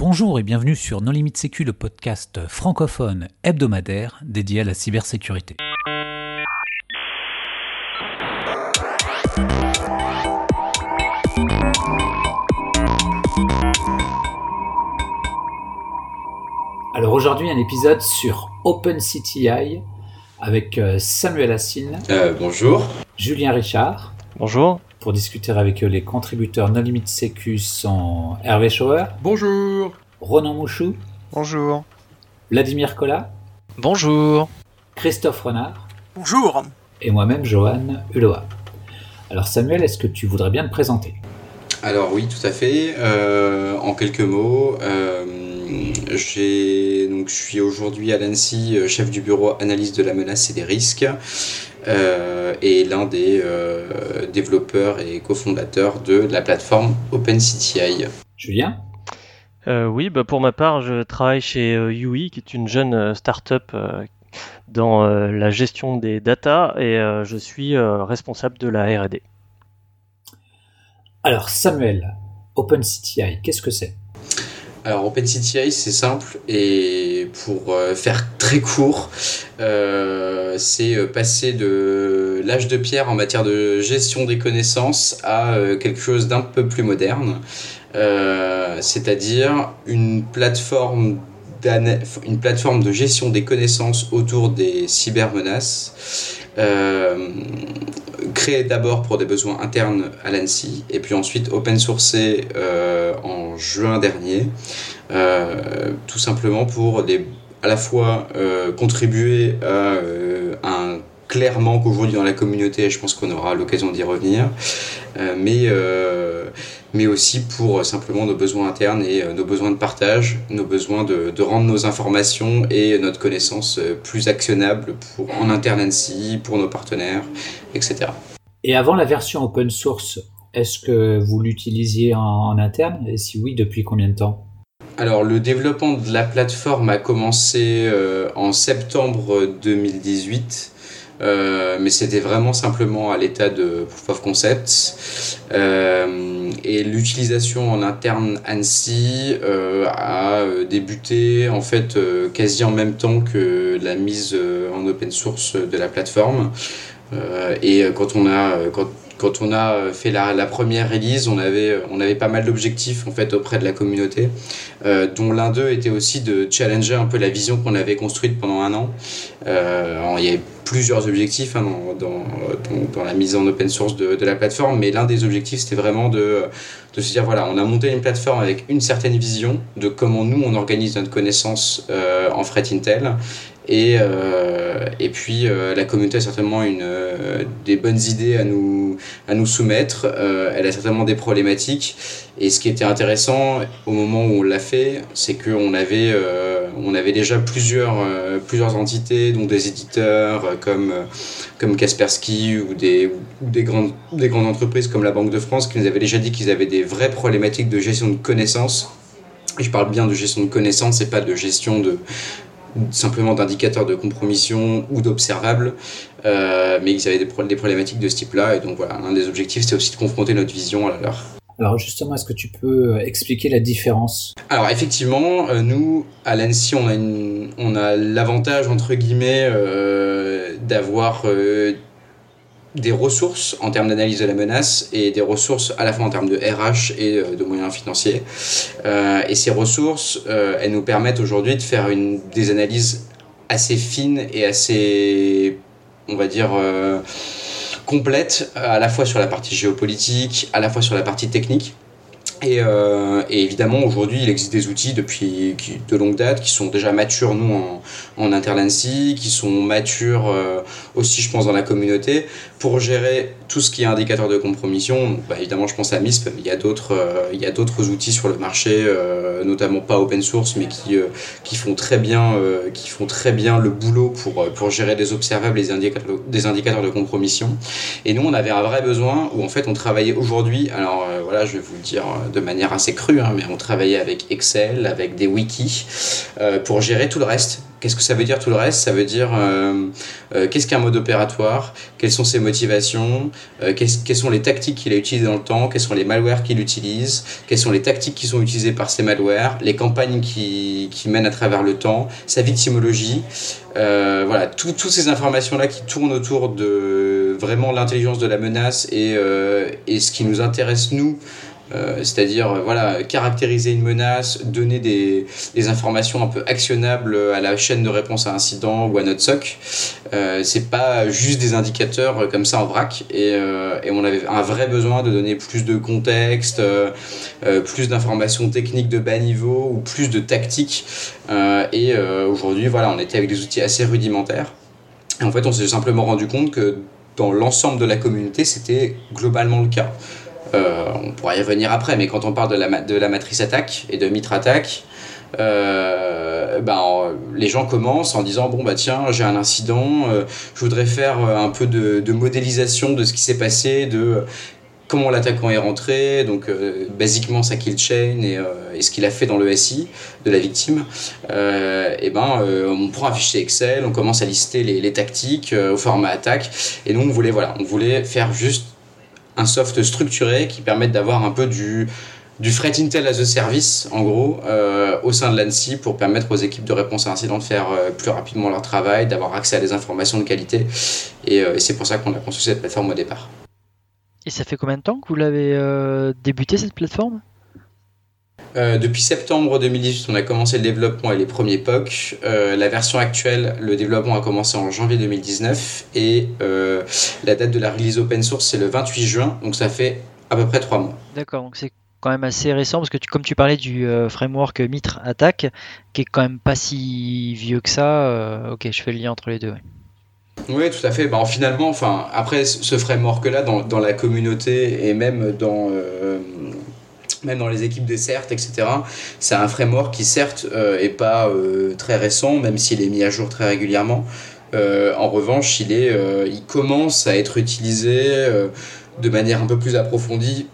Bonjour et bienvenue sur Non Limite Sécu, le podcast francophone hebdomadaire dédié à la cybersécurité. Alors aujourd'hui un épisode sur OpenCTI avec euh, Samuel Assine. Euh, bonjour. Julien Richard. Bonjour. Pour discuter avec les contributeurs No Limit Sécu sont Hervé Schauer. Bonjour. Ronan Mouchou. Bonjour. Vladimir Collat. Bonjour. Christophe Renard. Bonjour. Et moi-même, Johan Uloa. Alors Samuel, est-ce que tu voudrais bien te présenter? Alors oui, tout à fait. Euh, en quelques mots, j'ai donc je suis aujourd'hui à l'ANSI chef du bureau analyse de la menace et des risques. Euh, et l'un des euh, développeurs et cofondateurs de la plateforme OpenCTI. Julien euh, Oui, bah pour ma part, je travaille chez UI, qui est une jeune start-up dans la gestion des data, et je suis responsable de la RD. Alors Samuel, OpenCTI, qu'est-ce que c'est? Alors OpenCTI c'est simple et pour euh, faire très court, euh, c'est euh, passer de l'âge de pierre en matière de gestion des connaissances à quelque chose d'un peu plus moderne, c'est-à-dire une plateforme une plateforme de gestion des connaissances autour des cybermenaces créé d'abord pour des besoins internes à l'ANSI et puis ensuite open sourcé euh, en juin dernier, euh, tout simplement pour des, à la fois contribuer à un clair manque aujourd'hui dans la communauté, et je pense qu'on aura l'occasion d'y revenir, mais mais aussi pour simplement nos besoins internes et euh, nos besoins de partage, nos besoins de, rendre nos informations et notre connaissance euh, plus actionnables pour, en interne ANSI, pour nos partenaires, etc. Et avant la version open source, est-ce que vous l'utilisiez en, interne? Et si oui, depuis combien de temps? Alors le développement de la plateforme a commencé euh, en septembre 2018 euh, mais c'était vraiment simplement à l'état de proof of concept. Euh, et l'utilisation en interne ANSI euh, a débuté en fait quasi en même temps que la mise en open source de la plateforme. et quand on a quand on a fait la, première release, on avait, on avait pas mal d'objectifs en fait auprès de la communauté, euh, dont l'un d'eux était aussi de challenger un peu la vision qu'on avait construite pendant un an. Euh, il y avait plusieurs objectifs hein, dans, la mise en open source de, la plateforme, mais l'un des objectifs c'était vraiment de, se dire voilà, on a monté une plateforme avec une certaine vision de comment nous on organise notre connaissance euh, en fret Intel et, euh, et puis euh, la communauté a certainement une, euh, des bonnes idées à nous, à nous soumettre. elle a certainement des problématiques. Et ce qui était intéressant au moment où on l'a fait, c'est qu'on avait, on avait déjà plusieurs, plusieurs entités, donc des éditeurs comme, comme Kaspersky ou des, ou des, grandes, des grandes entreprises comme la Banque de France qui nous avaient déjà dit qu'ils avaient des vraies problématiques de gestion de connaissances. Je parle bien de gestion de connaissances et pas de gestion de, simplement d'indicateurs de compromission ou d'observables, euh, mais ils avaient des, des, problématiques de ce type-là. Et donc voilà, un des objectifs, c'était aussi de confronter notre vision à leur. Alors justement, est-ce que tu peux expliquer la différence? Alors effectivement, euh, nous, à l'ANSI, on a, a l'avantage, entre guillemets, euh, d'avoir des ressources en termes d'analyse de la menace et des ressources à la fois en termes de RH et euh, de moyens financiers. Euh, et ces ressources, euh, elles nous permettent aujourd'hui de faire une, des analyses assez fines et assez, on va dire, complètes, à la fois sur la partie géopolitique, à la fois sur la partie technique. Et, euh, et, évidemment, aujourd'hui, il existe des outils depuis de longue date qui sont déjà matures, nous, en, en Interlancy, qui sont matures euh, aussi, je pense, dans la communauté, pour gérer tout ce qui est indicateur de compromission. Bah, évidemment, je pense à MISP, mais il y a d'autres euh, outils sur le marché, euh, notamment pas open source, mais qui, euh, qui, font très bien, qui font très bien le boulot pour, pour gérer des observables et des indicateurs, de compromission. Et nous, on avait un vrai besoin où, en fait, on travaillait aujourd'hui, alors voilà, je vais vous le dire de manière assez crue, hein, mais on travaillait avec Excel, avec des wikis, pour gérer tout le reste. Qu'est-ce que ça veut dire tout le reste? Ça veut dire euh, euh, qu'est-ce qu'un mode opératoire, quelles sont ses motivations, euh, quelles sont les tactiques qu'il a utilisées dans le temps, quels sont les malwares qu'il utilise, quelles sont les tactiques qui sont utilisées par ces malwares, les campagnes qui, qui mènent à travers le temps, sa victimologie. voilà, toutes ces informations-là qui tournent autour de vraiment l'intelligence de la menace et, et ce qui nous intéresse, nous, euh, c'est-à-dire euh, voilà, caractériser une menace, donner des, informations un peu actionnables à la chaîne de réponse à incident ou à notre SOC. Euh, c'est pas juste des indicateurs comme ça en vrac et, on avait un vrai besoin de donner plus de contexte, plus d'informations techniques de bas niveau ou plus de tactiques. et aujourd'hui, voilà, on était avec des outils assez rudimentaires. Et en fait, on s'est simplement rendu compte que dans l'ensemble de la communauté, c'était globalement le cas. Euh, on pourra y revenir après, mais quand on parle de la, matrice attaque et de mitre attaque, euh, ben, les gens commencent en disant bon bah tiens j'ai un incident, euh, je voudrais faire un peu de, modélisation de ce qui s'est passé, de comment l'attaquant est rentré, donc basiquement sa kill chain et, ce qu'il a fait dans le SI de la victime. et ben on prend un fichier Excel, on commence à lister les, les tactiques au format attaque et nous on voulait voilà on voulait faire juste un soft structuré qui permette d'avoir un peu du, du threat intel as a service, en gros, euh, au sein de l'ANSI pour permettre aux équipes de réponse à incident de faire euh, plus rapidement leur travail, d'avoir accès à des informations de qualité. Euh, et, c'est pour ça qu'on a construit cette plateforme au départ. Et ça fait combien de temps que vous l'avez débuté cette plateforme? Euh, depuis septembre 2018, on a commencé le développement et les premiers POC. Euh, la version actuelle, le développement a commencé en janvier 2019 et euh, la date de la release open source, c'est le 28 juin, donc ça fait à peu près trois mois. D'accord, donc c'est quand même assez récent parce que comme tu parlais du framework Mitre Attack, qui est quand même pas si vieux que ça, ok, je fais le lien entre les deux. Oui, tout à fait. Bah, finalement, enfin, après ce framework-là, dans, dans, la communauté et même dans, même dans les équipes de CERT, etc. C'est un framework qui, certes, euh, est pas euh, très récent, même s'il est mis à jour très régulièrement. Euh, en revanche, il, est, il commence à être utilisé de manière un peu plus approfondie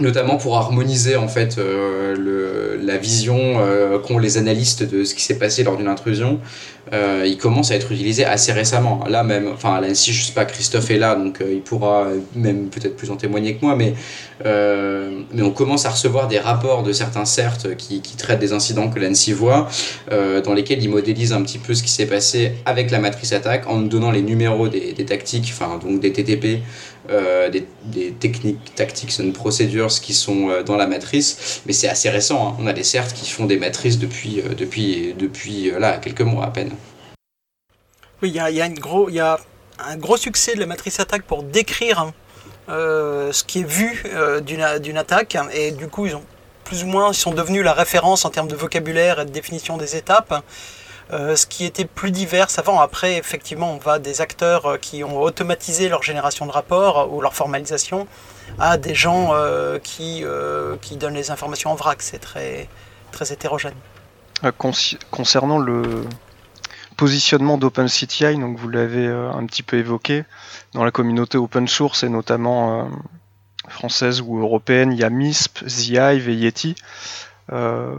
notamment pour harmoniser en fait le, la vision qu'ont les analystes de ce qui s'est passé lors d'une intrusion euh, il commence à être utilisé assez récemment. Là même, enfin à l'ANSI, je sais pas, Christophe est là, donc euh, il pourra même peut-être plus en témoigner que moi, mais, euh, mais on commence à recevoir des rapports de certains CERT qui, qui traitent des incidents que l'ANSI voit, dans lesquels ils modélisent un petit peu ce qui s'est passé avec la matrice attaque en nous donnant les numéros des, des tactiques, enfin donc des TTP, des, des, techniques, tactiques and procedures qui sont dans la matrice, mais c'est assez récent. Hein. On a des CERT qui font des matrices depuis, depuis, depuis là, quelques mois à peine. Oui, il y a, un gros succès de la matrice attaque pour décrire euh, ce qui est vu euh, d'une attaque. Et du coup, ils ont plus ou moins ils sont devenus la référence en termes de vocabulaire et de définition des étapes. Euh, ce qui était plus divers avant. Après, effectivement, on va des acteurs qui ont automatisé leur génération de rapports ou leur formalisation à des gens qui, donnent les informations en vrac. C'est très hétérogène. Concernant le, positionnement d'OpenCTI, donc vous l'avez euh, un petit peu évoqué, dans la communauté open source et notamment euh, française ou européenne, il y a MISP, ZIve et Yeti. Euh,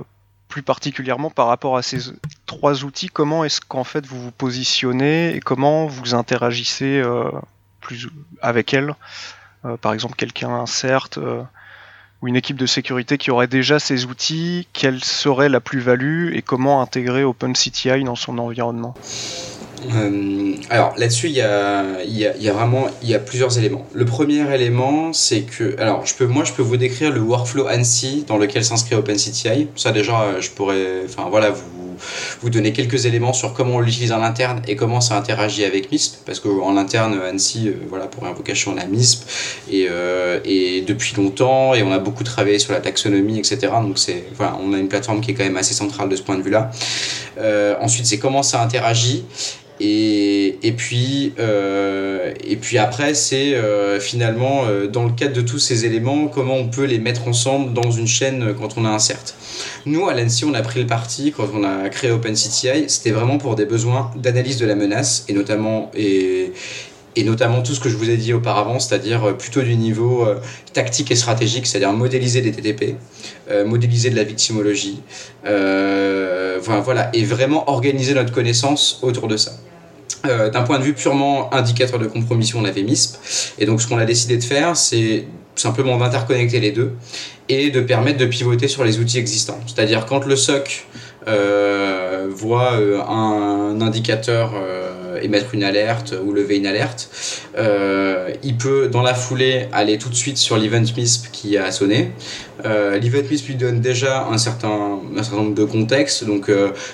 plus particulièrement par rapport à ces trois outils, comment est-ce qu'en fait vous vous positionnez et comment vous interagissez plus avec elles Par exemple, quelqu'un insert ou une équipe de sécurité qui aurait déjà ces outils, quelle serait la plus-value et comment intégrer OpenCTI dans son environnement? Euh, alors là-dessus, il y a, y, a, vraiment plusieurs éléments. Le premier élément, c'est que, alors je peux, moi, je peux vous décrire le workflow ANSI dans lequel s'inscrit OpenCTI. Ça déjà, je pourrais, enfin voilà, vous vous donner quelques éléments sur comment on l'utilise en interne et comment ça interagit avec MISP, parce qu'en interne, Annecy, euh, voilà, pour invocation, on a MISP, et, euh, et, depuis longtemps, et on a beaucoup travaillé sur la taxonomie, etc. Donc, c'est, voilà, on a une plateforme qui est quand même assez centrale de ce point de vue-là. Ensuite, c'est comment ça interagit. Et, et, puis, et puis après, c'est finalement, dans le cadre de tous ces éléments, comment on peut les mettre ensemble dans une chaîne quand on a un CERT. Nous, à l'ANSI, on a pris le parti, quand on a créé OpenCTI, c'était vraiment pour des besoins d'analyse de la menace, et notamment, et, et notamment tout ce que je vous ai dit auparavant, c'est-à-dire plutôt du niveau tactique et stratégique, c'est-à-dire modéliser des TTP, modéliser de la victimologie, voilà, et vraiment organiser notre connaissance autour de ça. D'un point de vue purement indicateur de compromission, on avait MISP, et donc ce qu'on a décidé de faire, c'est simplement d'interconnecter les deux et de permettre de pivoter sur les outils existants. C'est-à-dire quand le SOC euh, voit euh, un, indicateur euh, émettre une alerte ou lever une alerte, il peut dans la foulée aller tout de suite sur l'event MISP qui a sonné. l'event MISP lui donne déjà un certain, nombre de contextes. Donc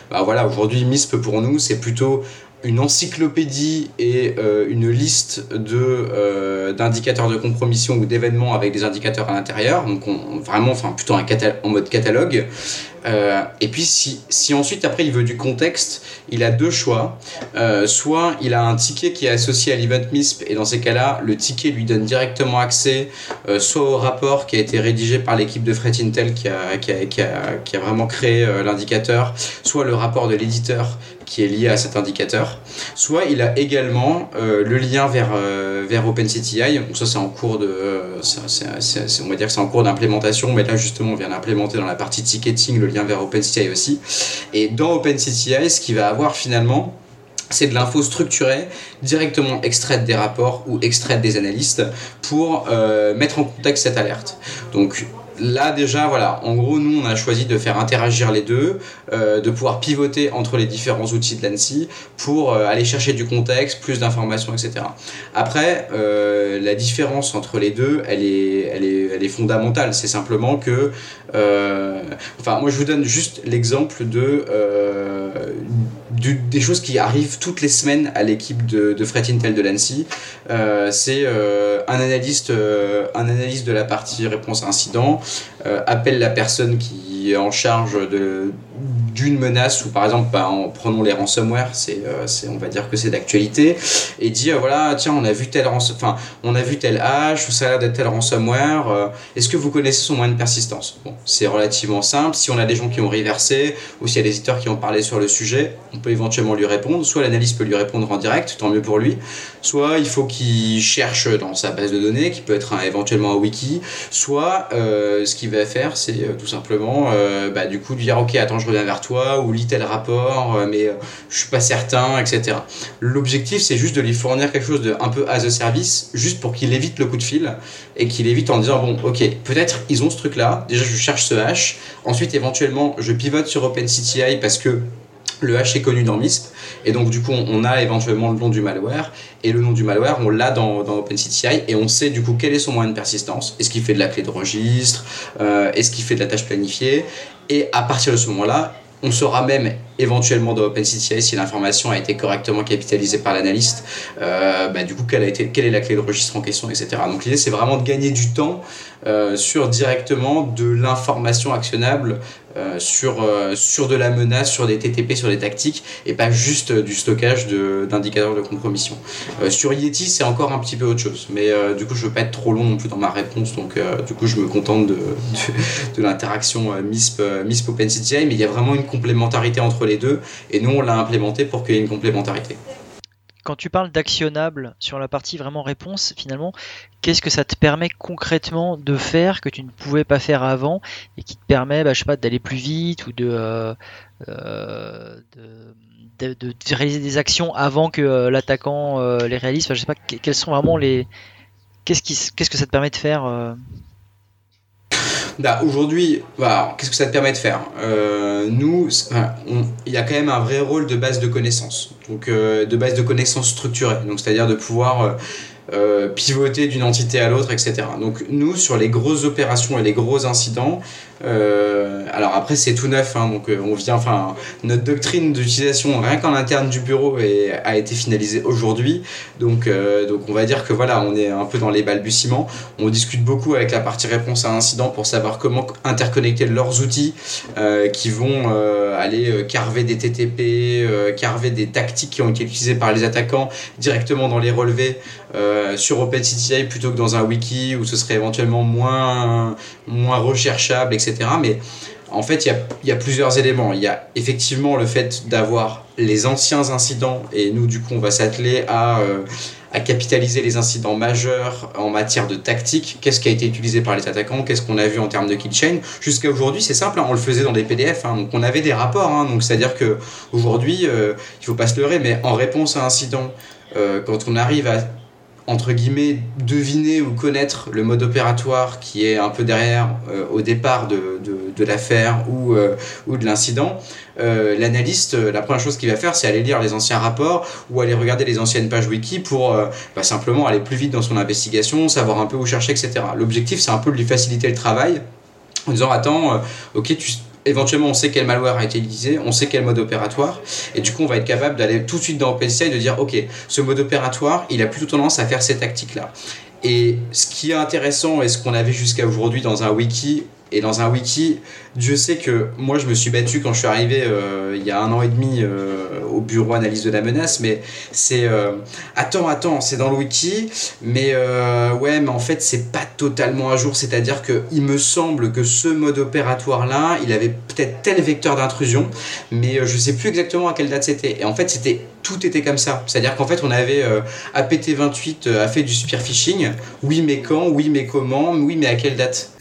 bah voilà, aujourd'hui MISP pour nous c'est plutôt une encyclopédie et euh, une liste de euh, d'indicateurs de compromission ou d'événements avec des indicateurs à l'intérieur. Donc on, vraiment enfin plutôt un en mode catalogue. Euh, et puis si, si, ensuite après il veut du contexte il a deux choix. Soit il a un ticket qui est associé à l'event MISP et dans ces cas là le ticket lui donne directement accès soit au rapport qui a été rédigé par l'équipe de Fret Intel qui a, qui a, qui a vraiment créé l'indicateur soit le rapport de l'éditeur qui est lié à cet indicateur. Soit il a également euh, le lien vers, euh, OpenCTI. Donc ça c'est en cours de, euh, on va dire que c'est en cours d'implémentation, mais là justement on vient d'implémenter dans la partie ticketing le lien vers OpenCTI aussi. Et dans OpenCTI, ce qu'il va avoir finalement, c'est de l'info structurée, directement extraite des rapports ou extraite des analystes pour mettre en contexte cette alerte. Donc là déjà, voilà, en gros, nous, on a choisi de faire interagir les deux, euh, de pouvoir pivoter entre les différents outils de l'ANSI pour euh, aller chercher du contexte, plus d'informations, etc. Après, euh, la différence entre les deux, elle est, elle est, elle est fondamentale. C'est simplement que, enfin, moi, je vous donne juste l'exemple de des choses qui arrivent toutes les semaines à l'équipe de, de Intel de l'ANSI. c'est un analyste, un analyste de la partie réponse à incident euh, appelle la personne qui est en charge d'une menace ou par exemple bah, en prenons les ransomware c'est euh, on va dire que c'est d'actualité et dit euh, voilà tiens on a vu tel enfin on a vu tel hash ça a l'air d'être tel ransomware est-ce que vous connaissez son moyen de persistance? Bon c'est relativement simple si on a des gens qui ont reversé ou s'il y a des éditeurs qui ont parlé sur le sujet on peut éventuellement lui répondre soit l'analyste peut lui répondre en direct tant mieux pour lui soit il faut qu'il cherche dans sa base de données qui peut être éventuellement un wiki soit ce qu'il va faire c'est tout simplement bah, du coup dire ok attends je reviens vers toi ou lis tel rapport, euh, mais euh, je suis pas certain, etc. L'objectif, c'est juste de lui fournir quelque chose de un peu as a service, juste pour qu'il évite le coup de fil et qu'il évite en disant bon, ok, peut-être ils ont ce truc-là. Déjà, je cherche ce hash. Ensuite, éventuellement, je pivote sur OpenCTI parce que le hash est connu dans MISP, et donc du coup on a éventuellement le nom du malware, et le nom du malware on l'a dans, OpenCTI, et on sait du coup quel est son moyen de persistance, est-ce qu'il fait de la clé de registre, euh, est-ce qu'il fait de la tâche planifiée, et à partir de ce moment-là, on saura même éventuellement dans OpenCTI si l'information a été correctement capitalisée par l'analyste, euh, bah, du coup quelle, est la clé de registre en question, etc. Donc l'idée c'est vraiment de gagner du temps euh, sur directement de l'information actionnable euh, sur, sur de la menace, sur des TTP, sur des tactiques, et pas juste du stockage d'indicateurs de, compromission. sur Yeti c'est encore un petit peu autre chose, mais du coup je veux pas être trop long non plus dans ma réponse, donc du coup je me contente de, de, de l'interaction MISP, MISP OpenCTI, mais il y a vraiment une complémentarité entre les deux, et nous on l'a implémenté pour qu'il y ait une complémentarité. Quand tu parles d'actionnable sur la partie vraiment réponse, finalement, qu'est-ce que ça te permet concrètement de faire que tu ne pouvais pas faire avant et qui te permet, bah, je sais pas, d'aller plus vite ou de, euh, euh, de, réaliser des actions avant que euh, l'attaquant les réalise? je sais pas quels sont vraiment les qu'est-ce qui qu'est-ce que ça te permet de faire bah, Aujourd'hui, bah, qu'est-ce que ça te permet de faire? Euh, Nous, il y a quand même un vrai rôle de base de connaissances, donc euh, de base de connaissances structurées, donc c'est-à-dire de pouvoir euh, pivoter d'une entité à l'autre, etc. Donc nous, sur les grosses opérations et les gros incidents, euh, alors après c'est tout neuf, hein, donc euh, on vient, enfin notre doctrine d'utilisation rien qu'en interne du bureau a été finalisée aujourd'hui, donc donc on va dire que voilà on est un peu dans les balbutiements. On discute beaucoup avec la partie réponse à incident pour savoir comment interconnecter leurs outils qui vont aller carver des TTP, carver des tactiques qui ont été utilisées par les attaquants directement dans les relevés sur OpenCTI plutôt que dans un wiki où ce serait éventuellement moins moins recherchable, etc. Mais en fait, il y a, plusieurs éléments. Il y a effectivement le fait d'avoir les anciens incidents, et nous, du coup, on va s'atteler à, euh, à capitaliser les incidents majeurs en matière de tactique, qu'est-ce qui a été utilisé par les attaquants, qu'est-ce qu'on a vu en termes de kill chain? Jusqu'à aujourd'hui, c'est simple, hein, on le faisait dans des PDF, hein, donc on avait des rapports. Hein, donc c'est-à-dire que aujourd'hui, euh, il faut pas se leurrer, mais en réponse à un incident, euh, quand on arrive à entre guillemets, deviner ou connaître le mode opératoire qui est un peu derrière euh, au départ de, l'affaire ou, euh, ou de l'incident, euh, l'analyste, la première chose qu'il va faire, c'est aller lire les anciens rapports ou aller regarder les anciennes pages wiki pour bah, simplement aller plus vite dans son investigation, savoir un peu où chercher, etc. L'objectif, c'est un peu de lui faciliter le travail en disant, attends, ok, tu éventuellement on sait quel malware a été utilisé, on sait quel mode opératoire, et du coup on va être capable d'aller tout de suite dans OpenCI et de dire ok, ce mode opératoire, il a plutôt tendance à faire ces tactiques-là. Et ce qui est intéressant et ce qu'on avait jusqu'à aujourd'hui dans un wiki, et dans un wiki, Dieu sait que moi je me suis battu quand je suis arrivé euh, il y a un an et demi euh, au bureau analyse de la menace, mais c'est euh, attends, attends, c'est dans le wiki, mais ouais, mais en fait c'est pas totalement à jour, c'est-à-dire que il me semble que ce mode opératoire là, il avait peut-être tel vecteur d'intrusion, mais je sais plus exactement à quelle date c'était. Et en fait c'était tout était comme ça, c'est-à-dire qu'en fait on avait APT28 a fait du spear phishing, oui mais quand, oui mais comment, oui mais à quelle date?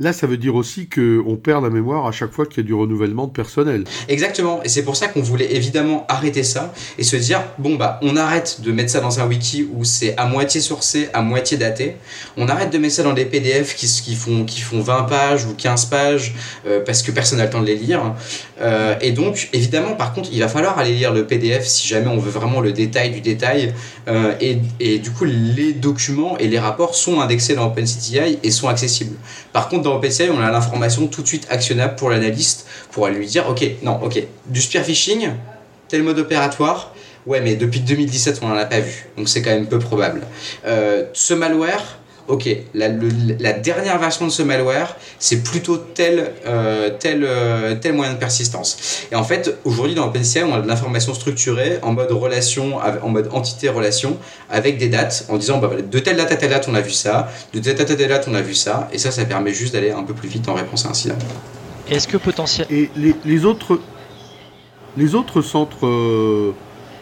Là, ça veut dire aussi qu'on perd la mémoire à chaque fois qu'il y a du renouvellement de personnel. Exactement, et c'est pour ça qu'on voulait évidemment arrêter ça et se dire bon bah on arrête de mettre ça dans un wiki où c'est à moitié sourcé, à moitié daté. On arrête de mettre ça dans des PDF qui, font, qui font 20 pages ou 15 pages euh, parce que personne n'a le temps de les lire. Euh, et donc évidemment, par contre, il va falloir aller lire le PDF si jamais on veut vraiment le détail du détail. Euh, et, et du coup, les documents et les rapports sont indexés dans OpenCTI et sont accessibles. Par contre, dans OpenCI, on a l'information tout de suite actionnable pour l'analyste pour lui dire ok, non, ok, du spear phishing, tel mode opératoire, ouais, mais depuis 2017, on n'en a pas vu, donc c'est quand même peu probable. Euh, ce malware, ok, la, la, dernière version de ce malware, c'est plutôt tel, euh, tel, euh, tel moyen de persistance. Et en fait, aujourd'hui dans OpenCI, on a de l'information structurée en mode relation, en mode entité-relation, avec des dates, en disant bah, de telle date à telle date, on a vu ça, de telle date à telle date, on a vu ça, et ça, ça permet juste d'aller un peu plus vite en réponse à un incident. Est-ce que potentiel... Et les, les, autres, les autres centres euh,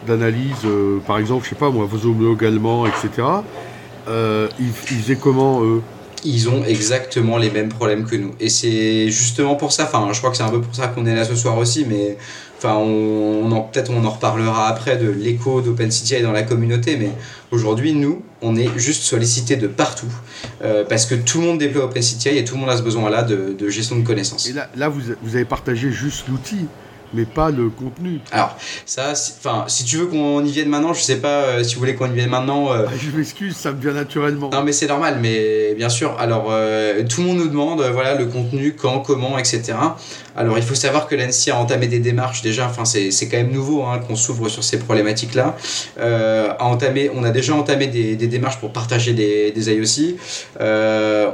d'analyse, euh, par exemple, je sais pas moi, vos homologues allemands, etc., euh, ils, ils, faisaient comment eux? Ils ont exactement les mêmes problèmes que nous. Et c'est justement pour ça, enfin, je crois que c'est un peu pour ça qu'on est là ce soir aussi, mais enfin, on, on peut-être on en reparlera après de l'écho d'OpenCTI dans la communauté, mais aujourd'hui, nous, on est juste sollicité de partout euh, parce que tout le monde déploie OpenCTI et tout le monde a ce besoin-là de, de, gestion de connaissances. Et là, là vous, vous avez partagé juste l'outil mais pas le contenu. Alors, ça, enfin, si tu veux qu'on y vienne maintenant, je sais pas euh, si vous voulez qu'on y vienne maintenant. Euh... Ah, je m'excuse, ça me vient naturellement. Non, mais c'est normal, mais bien sûr. Alors, euh, tout le monde nous demande, voilà, le contenu, quand, comment, etc. Alors, il faut savoir que l'ANSI a entamé des démarches déjà. Enfin, c'est quand même nouveau hein, qu'on s'ouvre sur ces problématiques-là. Euh, on a déjà entamé des, démarches pour partager des, des IOC.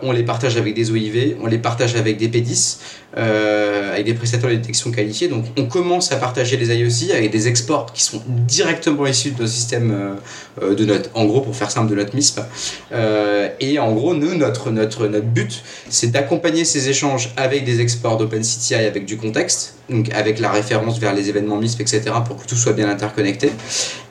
on les partage avec des OIV, on les partage avec des P10. Euh, avec des prestataires de détection qualifiés. Donc on commence à partager les IOC avec des exports qui sont directement issus de nos systèmes euh, de notre, en gros pour faire simple, de notre MISP. Euh, et en gros, nous, notre, notre, notre but, c'est d'accompagner ces échanges avec des exports d'OpenCTI avec du contexte, donc avec la référence vers les événements MISP, etc., pour que tout soit bien interconnecté.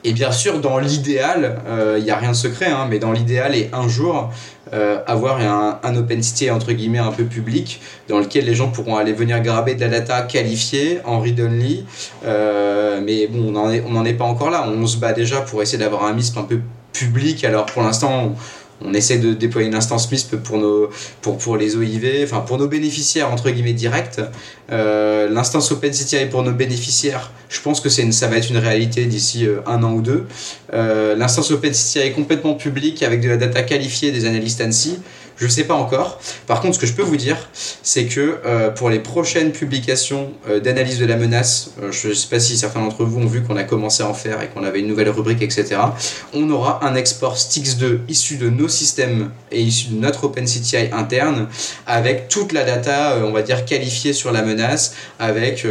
Et bien sûr, dans l'idéal, il n'y a rien de secret, hein, mais dans l'idéal, et un jour, euh, avoir un, un OpenCity entre guillemets un peu public dans lequel les gens pourront aller venir graber de la data qualifiée en read-only. Euh, mais bon, on n'en est, est pas encore là. On se bat déjà pour essayer d'avoir un MISP un peu public. Alors pour l'instant, on essaie de déployer une instance MISP pour, nos, les OIV, enfin pour nos bénéficiaires entre guillemets directs. Euh, L'instance OpenCTI pour nos bénéficiaires, je pense que ça va être une réalité d'ici euh, un an ou deux. Euh, L'instance OpenCTI est complètement publique avec de la data qualifiée des analystes ANSI. Je ne sais pas encore. Par contre, ce que je peux vous dire, c'est que euh, pour les prochaines publications euh, d'analyse de la menace, euh, je ne sais pas si certains d'entre vous ont vu qu'on a commencé à en faire et qu'on avait une nouvelle rubrique, etc. On aura un export Stix2 issu de nos systèmes et issu de notre OpenCTI interne avec toute la data, on va dire, qualifiée sur la menace, avec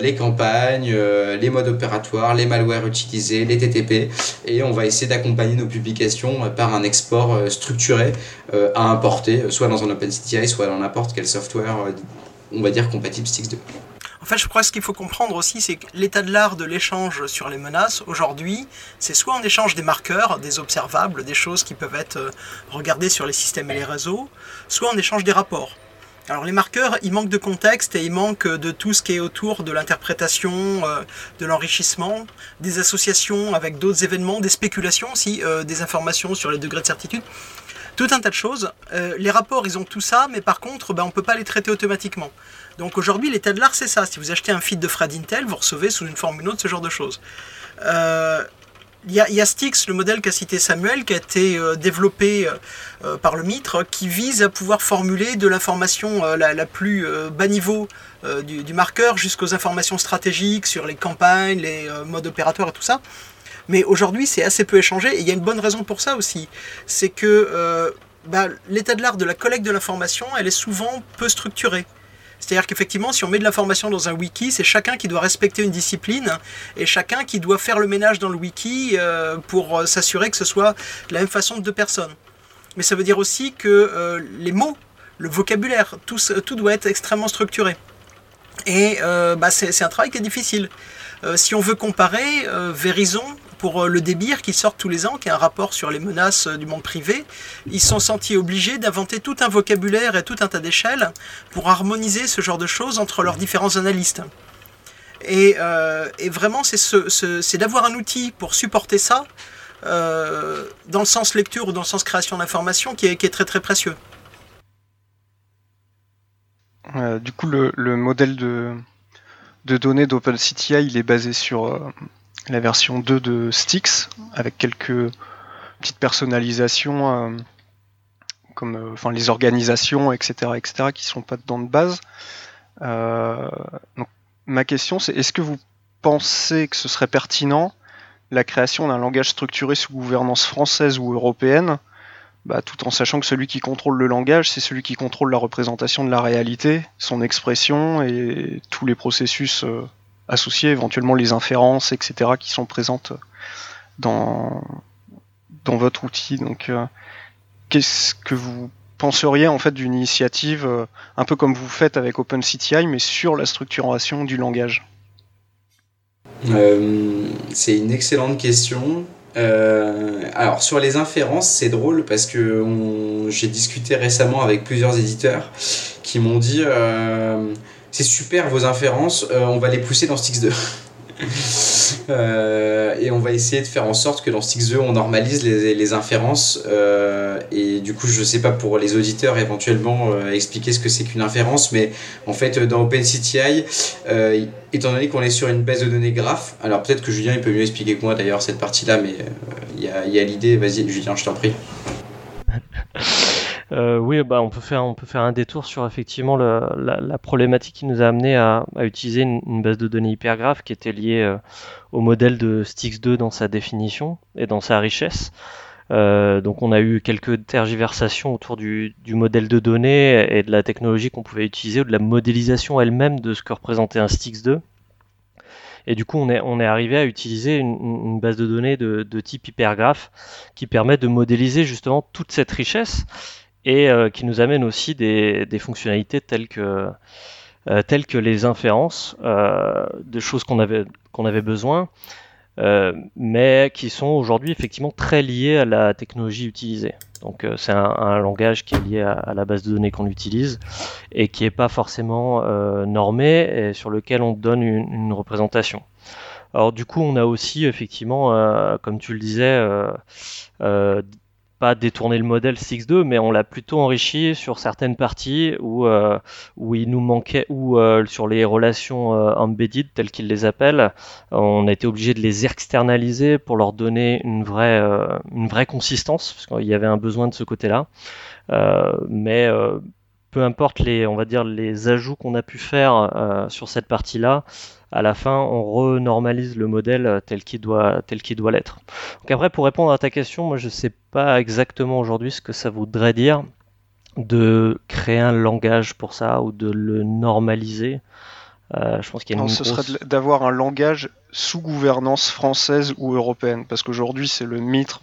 les campagnes, les modes opératoires, les malwares utilisés, les TTP. Et on va essayer d'accompagner nos publications par un export structuré à importer, soit dans un OpenCTI, soit dans n'importe quel software, on va dire, compatible Stix2. En fait, je crois que ce qu'il faut comprendre aussi, c'est que l'état de l'art de l'échange sur les menaces, aujourd'hui, c'est soit on échange des marqueurs, des observables, des choses qui peuvent être euh, regardées sur les systèmes et les réseaux, soit on échange des rapports. Alors les marqueurs, ils manquent de contexte et ils manquent de tout ce qui est autour de l'interprétation, euh, de l'enrichissement, des associations avec d'autres événements, des spéculations aussi, euh, des informations sur les degrés de certitude tout un tas de choses. Euh, les rapports, ils ont tout ça, mais par contre, ben, on ne peut pas les traiter automatiquement. Donc aujourd'hui, l'état de l'art, c'est ça. Si vous achetez un feed de Fred Intel, vous recevez sous une forme ou une autre ce genre de choses. Euh, il y, a, Stix, le modèle qu'a cité Samuel, qui a été euh, développé par le Mitre, qui vise à pouvoir formuler de l'information la, plus bas niveau du, du, marqueur jusqu'aux informations stratégiques sur les campagnes, les modes opératoires et tout ça. Mais aujourd'hui, c'est assez peu échangé, et il y a une bonne raison pour ça aussi. C'est que euh, bah, l'état de l'art de la collecte de l'information, elle est souvent peu structurée. C'est-à-dire qu'effectivement, si on met de l'information dans un wiki, c'est chacun qui doit respecter une discipline et chacun qui doit faire le ménage dans le wiki euh, pour euh, s'assurer que ce soit de la même façon de deux personnes. Mais ça veut dire aussi que les mots, le vocabulaire, tout, doit être extrêmement structuré. Et bah, c'est un travail qui est difficile. si on veut comparer, Verizon pour euh, le Débir qui sort tous les ans, qui est un rapport sur les menaces euh, du monde privé, ils sont sentis obligés d'inventer tout un vocabulaire et tout un tas d'échelles pour harmoniser ce genre de choses entre leurs différents analystes. Et, euh, vraiment, c'est d'avoir un outil pour supporter ça, dans le sens lecture ou dans le sens création d'information, qui est, très très précieux. du coup, le, modèle de, de données d'OpenCTI, il est basé sur la version 2 de Styx, avec quelques petites personnalisations, euh, comme euh, les organisations, etc., etc., qui sont pas dedans de base. Euh, ma question, c'est est-ce que vous pensez que ce serait pertinent la création d'un langage structuré sous gouvernance française ou européenne, bah, tout en sachant que celui qui contrôle le langage, c'est celui qui contrôle la représentation de la réalité, son expression et tous les processus associer éventuellement les inférences, etc., qui sont présentes dans, dans votre outil. Donc, euh, qu'est-ce que vous penseriez en fait d'une initiative euh, un peu comme vous faites avec OpenCTI, mais sur la structuration du langage? Euh, C'est une excellente question. alors sur les inférences, c'est drôle parce que j'ai discuté récemment avec plusieurs éditeurs qui m'ont dit c'est super vos inférences, euh, on va les pousser dans Styx 2. Euh, et on va essayer de faire en sorte que dans Styx 2 on normalise les, inférences. Euh, et du coup je sais pas pour les auditeurs éventuellement expliquer ce que c'est qu'une inférence mais en fait dans OpenCTI étant donné qu'on est sur une base de données graph alors peut-être que Julien il peut mieux expliquer que moi d'ailleurs cette partie là mais il y a, y a l'idée. Vas-y Julien je t'en prie euh, oui, bah, on, peut faire, un détour sur effectivement la, problématique qui nous a amené à, utiliser une, base de données hypergraphe qui était liée euh, au modèle de Stix2 dans sa définition et dans sa richesse. Euh, donc on a eu quelques tergiversations autour du, modèle de données et de la technologie qu'on pouvait utiliser ou de la modélisation elle-même de ce que représentait un Stix2. Et du coup, on est, on est arrivé à utiliser une, base de données de, de, type hypergraphe qui permet de modéliser justement toute cette richesse et euh, qui nous amène aussi des, fonctionnalités telles que, euh, telles que les inférences, euh, de choses qu'on avait, besoin, mais qui sont aujourd'hui effectivement très liées à la technologie utilisée. Donc c'est un, un, langage qui est lié à, la base de données qu'on utilise et qui n'est pas forcément normé et sur lequel on donne une, une, représentation. Alors du coup, on a aussi effectivement, comme tu le disais, pas détourner le modèle 6.2, mais on l'a plutôt enrichi sur certaines parties où, euh, où il nous manquait, ou euh, sur les relations euh, embedded, telles qu'ils les appellent, on a été obligé de les externaliser pour leur donner une vraie, une vraie consistance, parce qu'il y avait un besoin de ce côté-là. mais peu importe les, on va dire, les ajouts qu'on a pu faire sur cette partie-là, à la fin, on renormalise le modèle tel qu'il doit, tel qu'il doit l'être. Donc après, pour répondre à ta question, moi je ne sais pas exactement aujourd'hui ce que ça voudrait dire de créer un langage pour ça ou de le normaliser. Euh, je pense qu'il y a une ce serait d'avoir un langage sous gouvernance française ou européenne, parce qu'aujourd'hui c'est le Mitre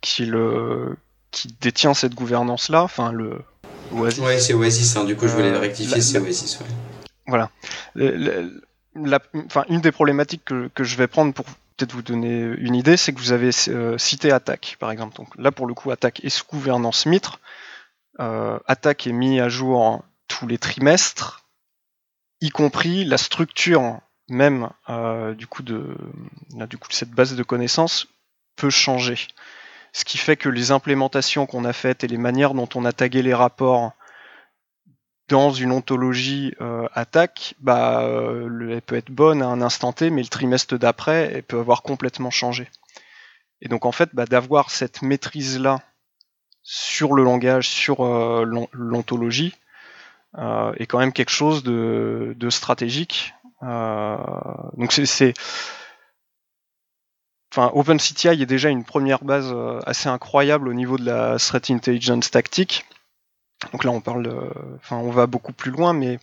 qui le qui détient cette gouvernance-là, enfin le Oasis. Ouais, c'est Oasis. Hein. Du coup, je voulais euh, rectifier, c'est Oasis. Ouais voilà. La, une des problématiques que, que je vais prendre pour peut-être vous donner une idée, c'est que vous avez cité attaque, par exemple. Donc là, pour le coup, attaque est sous gouvernance Mitre. Euh, attaque est mis à jour tous les trimestres, y compris la structure même euh, du coup de du coup cette base de connaissances peut changer. Ce qui fait que les implémentations qu'on a faites et les manières dont on a tagué les rapports dans une ontologie euh, attaque, bah, euh, elle peut être bonne à un instant T, mais le trimestre d'après, elle peut avoir complètement changé. Et donc en fait, bah, d'avoir cette maîtrise-là sur le langage, sur euh, l'ontologie, est quand même quelque chose de, de stratégique. donc c'est enfin OpenCTI est déjà une première base assez incroyable au niveau de la threat intelligence tactique. Donc là, on parle, enfin, on va beaucoup plus loin, mais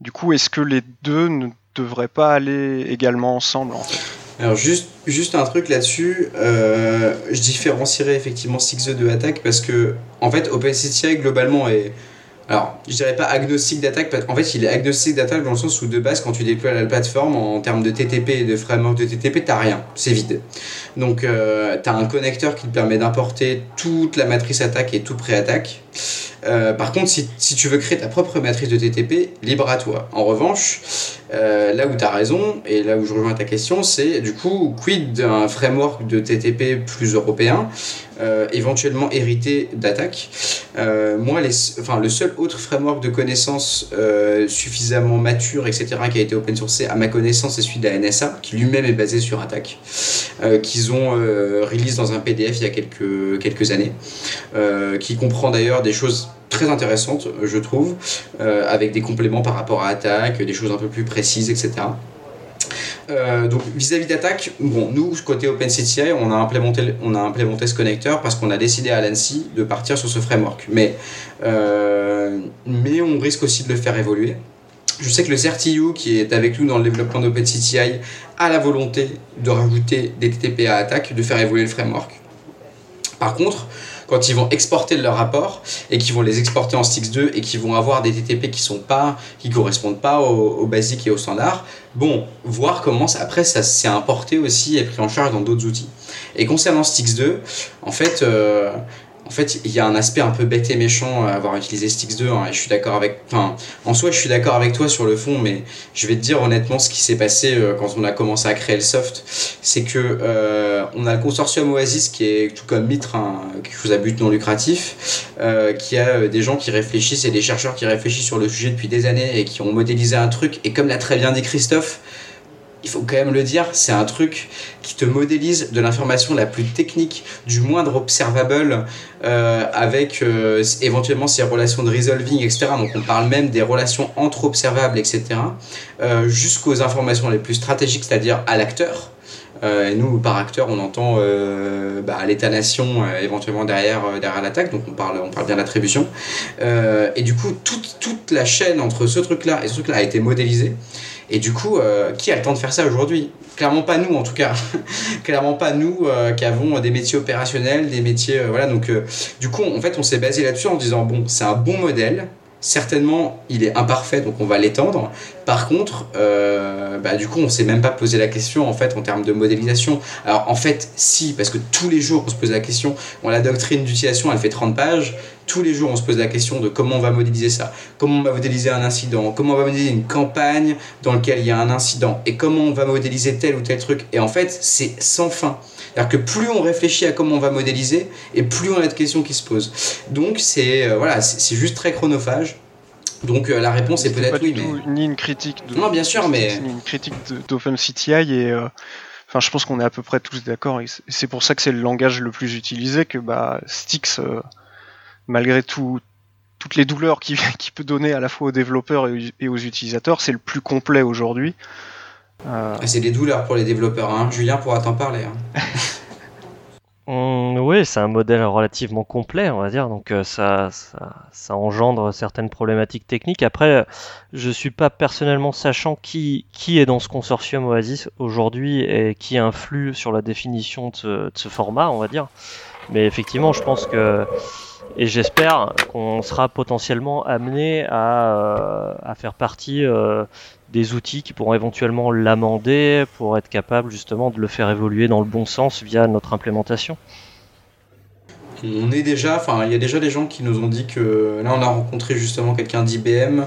du coup, est-ce que les deux ne devraient pas aller également ensemble alors juste, juste un truc là-dessus, euh, je différencierais effectivement 6 de attaque parce que en fait OpenCTI globalement est alors, je dirais pas agnostique d'attaque, en fait, il est agnostique d'attaque dans le sens où de base, quand tu déploies la plateforme, en termes de TTP et de framework de TTP, t'as rien, c'est vide. Donc, euh, tu as un connecteur qui te permet d'importer toute la matrice attaque et tout pré-attaque. Euh, par contre, si, tu veux créer ta propre matrice de TTP, libre à toi. En revanche, euh, là où tu as raison, et là où je rejoins ta question, c'est du coup, quid d'un framework de TTP plus européen, euh, éventuellement hérité d'attaque? Moi, les, enfin, le seul autre framework de connaissances suffisamment mature, etc., qui a été open sourcé, à ma connaissance, c'est celui de la NSA, qui lui-même est basé sur attaque, qu'ils ont release dans un PDF il y a quelques, quelques années, qui comprend d'ailleurs des choses très intéressante, je trouve, euh, avec des compléments par rapport à attaque, des choses un peu plus précises, etc. Euh, donc vis-à-vis d'attaque, bon, nous côté OpenCTI, on a implémenté, on a implémenté ce connecteur parce qu'on a décidé à l'ANSI de partir sur ce framework. Mais, euh, mais on risque aussi de le faire évoluer. Je sais que le CertiU qui est avec nous dans le développement d'OpenCTI a la volonté de rajouter des TTP à attaque, de faire évoluer le framework. Par contre, quand ils vont exporter leur rapport et qu'ils vont les exporter en Stix 2 et qu'ils vont avoir des TTP qui sont pas, qui correspondent pas au, basique et au standard, bon, voir comment ça, après ça s'est importé aussi et pris en charge dans d'autres outils. Et concernant Stix 2, en fait, euh, en fait, il y a un aspect un peu bête et méchant à avoir utilisé Stix 2, hein, et je suis d'accord avec. Enfin, en soi, je suis d'accord avec toi sur le fond, mais je vais te dire honnêtement ce qui s'est passé euh, quand on a commencé à créer le soft. C'est que euh, on a le consortium Oasis qui est tout comme Mitre, hein, quelque chose à but non lucratif, euh, qui a des gens qui réfléchissent et des chercheurs qui réfléchissent sur le sujet depuis des années et qui ont modélisé un truc. Et comme l'a très bien dit Christophe, il faut quand même le dire, c'est un truc qui te modélise de l'information la plus technique, du moindre observable, euh, avec euh, éventuellement ces relations de resolving, etc. Donc on parle même des relations entre observables, etc. Euh, jusqu'aux informations les plus stratégiques, c'est-à-dire à, l'acteur. et nous, par acteur, on entend bah, l'état-nation éventuellement derrière, derrière l'attaque, donc on parle, on parle bien d'attribution. et du coup, toute, toute la chaîne entre ce truc-là et ce truc-là a été modélisée. Et du coup, euh, qui a le temps de faire ça aujourd'hui? Clairement pas nous en tout cas. Clairement pas nous euh, qui avons des métiers opérationnels, des métiers... Euh, voilà, donc du coup, en fait, on s'est basé là-dessus en disant, bon, c'est un bon modèle, certainement il est imparfait donc on va l'étendre. Par contre bah, du coup on s'est même pas posé la question en fait en termes de modélisation. Alors en fait si parce que tous les jours on se pose la question. On la doctrine d'utilisation elle fait 30 pages tous les jours, on se pose la question de comment on va modéliser ça, comment on va modéliser un incident, comment on va modéliser une campagne dans laquelle il y a un incident, et comment on va modéliser tel ou tel truc? Et en fait, c'est sans fin. C'est-à-dire que plus on réfléchit à comment on va modéliser, et plus on a de questions qui se posent. Donc c'est euh, voilà, c'est juste très chronophage. Donc euh, la réponse est peut-être oui, mais ni une critique. De... Non, bien sûr, mais ni une critique d'OpenCTI et euh, enfin je pense qu'on est à peu près tous d'accord. C'est pour ça que c'est le langage le plus utilisé que bah Styx malgré tout, toutes les douleurs qu'il peut donner à la fois aux développeurs et aux utilisateurs, c'est le plus complet aujourd'hui. Euh, c'est des douleurs pour les développeurs, hein. Julien pourra t'en parler. Hein. Oui, c'est un modèle relativement complet, on va dire, donc euh, ça, ça, engendre certaines problématiques techniques. Après, je suis pas personnellement sachant qui, qui est dans ce consortium Oasis aujourd'hui et qui influe sur la définition de ce, de ce format, on va dire. Mais effectivement, je pense que Et j'espère qu'on sera potentiellement amené à, à faire partie des outils qui pourront éventuellement l'amender pour être capable justement de le faire évoluer dans le bon sens via notre implémentation. On est déjà, enfin, il y a déjà des gens qui nous ont dit que là, on a rencontré justement quelqu'un d'IBM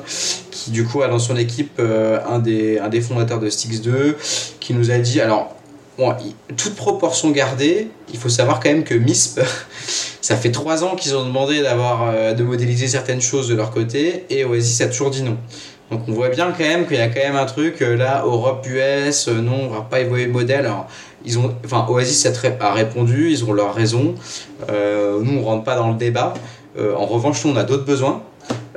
qui, du coup, a dans son équipe euh, un, des, un des fondateurs de Stix 2 qui nous a dit, alors, bon, toute proportion gardée, il faut savoir quand même que MISP, ça fait trois ans qu'ils ont demandé d'avoir, euh, de modéliser certaines choses de leur côté et Oasis a toujours dit non. Donc on voit bien quand même qu'il y a quand même un truc euh, là, Europe, US, non, on va pas évoluer le modèle. Alors, ils ont, enfin, Oasis a, répondu, ils ont leur raison. Euh, nous, on rentre pas dans le débat. Euh, en revanche, nous, on a d'autres besoins.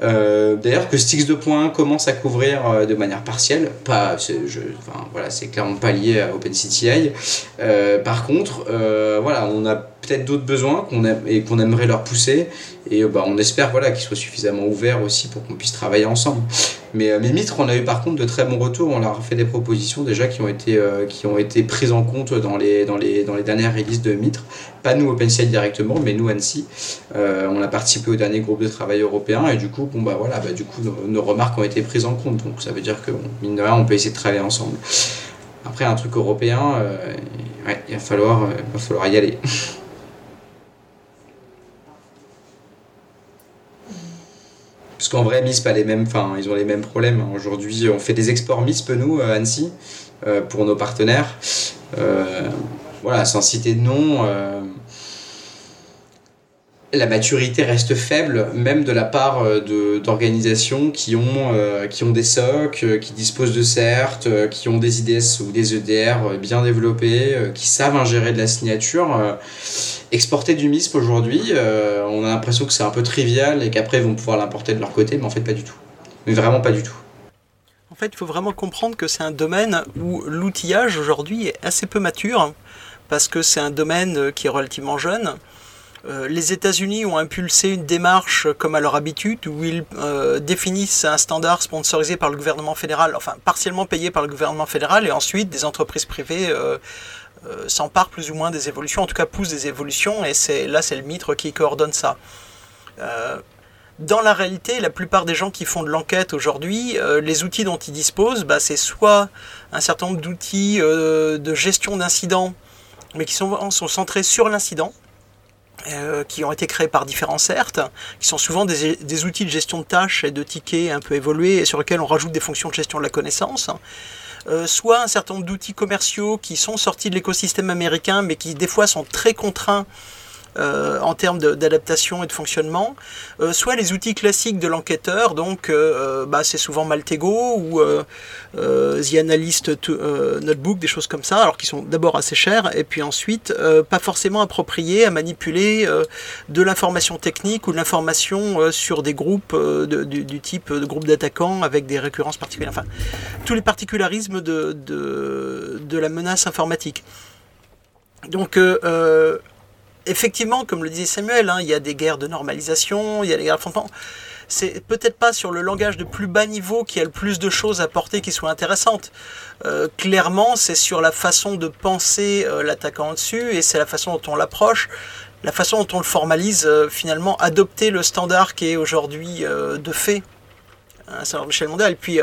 Euh, d'ailleurs, que Styx 2.1 commence à couvrir de manière partielle, pas, voilà, c'est clairement pas lié à OpenCTI. par contre, voilà, on a peut-être d'autres besoins qu'on et qu'on aimerait leur pousser. Et bah, on espère voilà, qu'ils soient suffisamment ouverts aussi pour qu'on puisse travailler ensemble. Mais, euh, mais Mitre, on a eu par contre de très bons retours. On leur a fait des propositions déjà qui ont été, euh, qui ont été prises en compte dans les, dans, les, dans les dernières releases de Mitre. Pas nous OpenCI directement, mais nous Annecy. Euh, on a participé au dernier groupe de travail européen et du coup, bon, bah, voilà, bah, du coup nos, remarques ont été prises en compte. Donc ça veut dire que, mine de rien, on peut essayer de travailler ensemble. Après, un truc européen, il va falloir, va falloir y aller. Parce qu'en vrai, MISP a les mêmes, enfin, ils ont les mêmes problèmes. Aujourd'hui, on fait des exports MISP, nous, à Annecy, euh, pour nos partenaires. Euh, voilà, sans citer de nom, euh, la maturité reste faible, même de la part d'organisations qui, ont qui ont des SOC, qui disposent de CERT, qui ont des IDS ou des EDR bien développés, qui savent ingérer de la signature exporter du MISP aujourd'hui, euh, on a l'impression que c'est un peu trivial et qu'après ils vont pouvoir l'importer de leur côté, mais en fait pas du tout. Mais vraiment pas du tout. En fait, il faut vraiment comprendre que c'est un domaine où l'outillage aujourd'hui est assez peu mature, parce que c'est un domaine qui est relativement jeune. Euh, les États-Unis ont impulsé une démarche comme à leur habitude où ils euh, définissent un standard sponsorisé par le gouvernement fédéral, enfin partiellement payé par le gouvernement fédéral, et ensuite des entreprises privées euh, s'empare plus ou moins des évolutions, en tout cas pousse des évolutions, et c'est là c'est le mitre qui coordonne ça. Euh, dans la réalité, la plupart des gens qui font de l'enquête aujourd'hui, euh, les outils dont ils disposent, bah, c'est soit un certain nombre d'outils de gestion d'incidents, mais qui sont centrés sur l'incident, qui ont été créés par différents CERT, qui sont souvent des, des, outils de gestion de tâches et de tickets un peu évolués et sur lesquels on rajoute des fonctions de gestion de la connaissance. Euh, soit un certain nombre d'outils commerciaux qui sont sortis de l'écosystème américain, mais qui des fois sont très contraints euh, en termes d'adaptation et de fonctionnement, euh, soit les outils classiques de l'enquêteur, donc euh, bah, c'est souvent Maltego ou The Analyst Notebook, des choses comme ça, alors qui sont d'abord assez chers, et puis ensuite pas forcément appropriés à manipuler de l'information technique ou de l'information sur des groupes du, type de groupe d'attaquants avec des récurrences particulières, enfin tous les particularismes de, la menace informatique. Donc effectivement, comme le disait Samuel, hein, il y a des guerres de normalisation, il y a des guerres de fondement. C'est peut-être pas sur le langage de plus bas niveau qu'il y a le plus de choses à porter qui soient intéressantes. Euh, clairement, c'est sur la façon de penser euh, l'attaquant dessus et c'est la façon dont on l'approche, la façon dont on le formalise, euh, finalement, adopter le standard qui est aujourd'hui de fait, hein, c'est Michel Mondial, et puis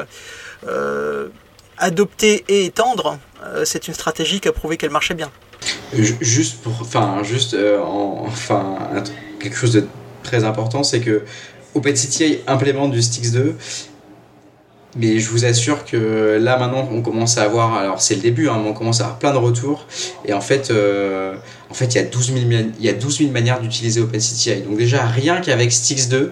adopter et étendre, c'est une stratégie qui a prouvé qu'elle marchait bien. Juste pour, enfin, juste, euh, enfin, quelque chose de très important, c'est que OpenCTI implémente du Stix 2 mais je vous assure que là maintenant on commence à avoir, alors c'est le début, hein, mais on commence à avoir plein de retours. Et en fait, euh, en fait, il y a 12 000, il y a 12 000 manières d'utiliser OpenCTI. Donc déjà, rien qu'avec Stix 2,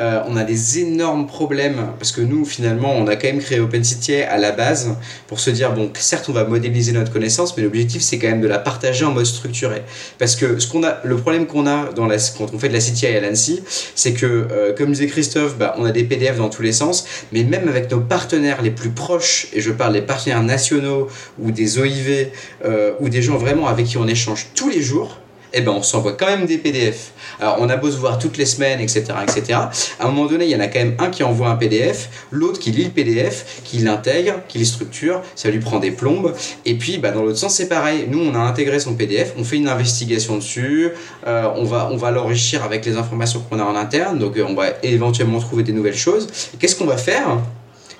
euh, on a des énormes problèmes parce que nous, finalement, on a quand même créé OpenCTI à la base pour se dire, bon, certes, on va modéliser notre connaissance, mais l'objectif, c'est quand même de la partager en mode structuré. Parce que ce le problème qu'on a dans quand on fait de la CTI à l'ANSI, c'est que, euh, comme disait Christophe, bah, on a des PDF dans tous les sens, mais même avec nos partenaires les plus proches, et je parle des partenaires nationaux ou des OIV, euh, ou des gens vraiment avec qui on échange tous les jours, eh ben on s'envoie quand même des PDF. Alors on a beau se voir toutes les semaines, etc., etc. À un moment donné, il y en a quand même un qui envoie un PDF, l'autre qui lit le PDF, qui l'intègre, qui le structure, ça lui prend des plombes. Et puis bah, dans l'autre sens, c'est pareil. Nous, on a intégré son PDF, on fait une investigation dessus, euh, on va, on va l'enrichir avec les informations qu'on a en interne, donc euh, on va éventuellement trouver des nouvelles choses. Qu'est-ce qu'on va faire?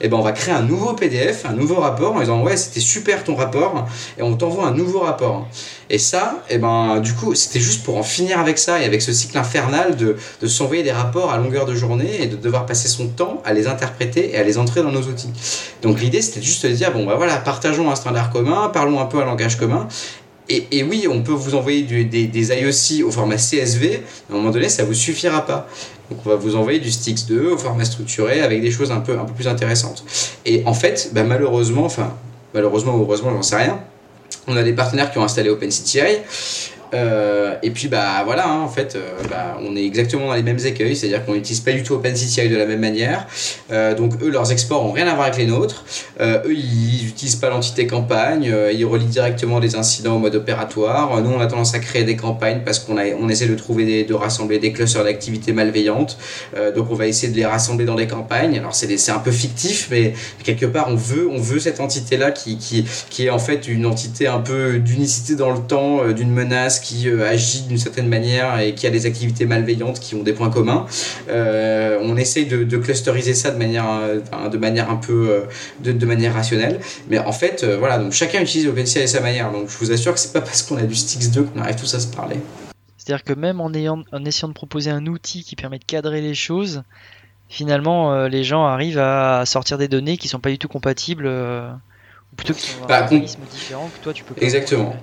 Eh ben on va créer un nouveau PDF, un nouveau rapport en disant ouais c'était super ton rapport et on t'envoie un nouveau rapport. Et ça, eh ben du coup c'était juste pour en finir avec ça et avec ce cycle infernal de, de s'envoyer des rapports à longueur de journée et de devoir passer son temps à les interpréter et à les entrer dans nos outils. Donc l'idée c'était juste de dire bon bah voilà partageons un standard commun, parlons un peu un langage commun et, oui, on peut vous envoyer des, des IOC au format CSV, à un moment donné, ça vous suffira pas. Donc on va vous envoyer du Stix 2 au format structuré avec des choses un peu, un peu plus intéressantes. Et en fait, bah, malheureusement, enfin, malheureusement ou heureusement, j'en sais rien, on a des partenaires qui ont installé OpenCTI euh, et puis bah voilà, hein, en fait, euh, bah, on est exactement dans les mêmes écueils, c'est-à-dire qu'on n'utilise pas du tout OpenCTI de la même manière. Euh, donc eux, leurs exports ont rien à voir avec les nôtres. eux, ils n'utilisent pas l'entité campagne, ils relient directement des incidents au mode opératoire. Nous, on a tendance à créer des campagnes parce qu'on on essaie de trouver des, de rassembler des clusters d'activités malveillantes. donc on va essayer de les rassembler dans des campagnes. Alors c'est un peu fictif, mais quelque part, on veut, on veut cette entité-là qui, qui, qui est en fait une entité un peu d'unicité dans le temps, d'une menace qui euh, agit d'une certaine manière et qui a des activités malveillantes qui ont des points communs. Euh, on essaye de, clusteriser ça de manière, de manière un peu de, manière rationnelle. Mais en fait, euh, voilà, donc chacun utilise OpenCI à sa manière. Donc je vous assure que c'est pas parce qu'on a du Stix 2 qu'on arrive tous à se parler. C'est-à-dire que même en, ayant, en essayant de proposer un outil qui permet de cadrer les choses, finalement, les gens arrivent à sortir des données qui sont pas du tout compatibles, ou plutôt qui sont bah, un différent que toi tu peux. Exactement.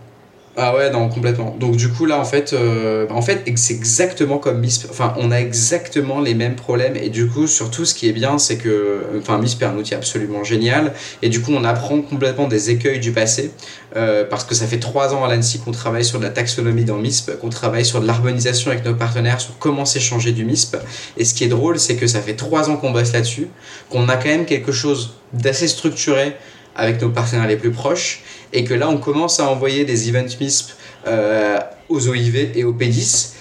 Ah ouais, non, complètement. Donc du coup, là, en fait, euh, en fait c'est exactement comme MISP. Enfin, on a exactement les mêmes problèmes. Et du coup, surtout, ce qui est bien, c'est que... Enfin, MISP est un outil absolument génial. Et du coup, on apprend complètement des écueils du passé. Euh, parce que ça fait trois ans à l'ANSI qu'on travaille sur de la taxonomie dans MISP, qu'on travaille sur de l'harmonisation avec nos partenaires, sur comment s'échanger du MISP. Et ce qui est drôle, c'est que ça fait trois ans qu'on bosse là-dessus, qu'on a quand même quelque chose d'assez structuré avec nos partenaires les plus proches et que là on commence à envoyer des events MISP euh, aux OIV et aux P10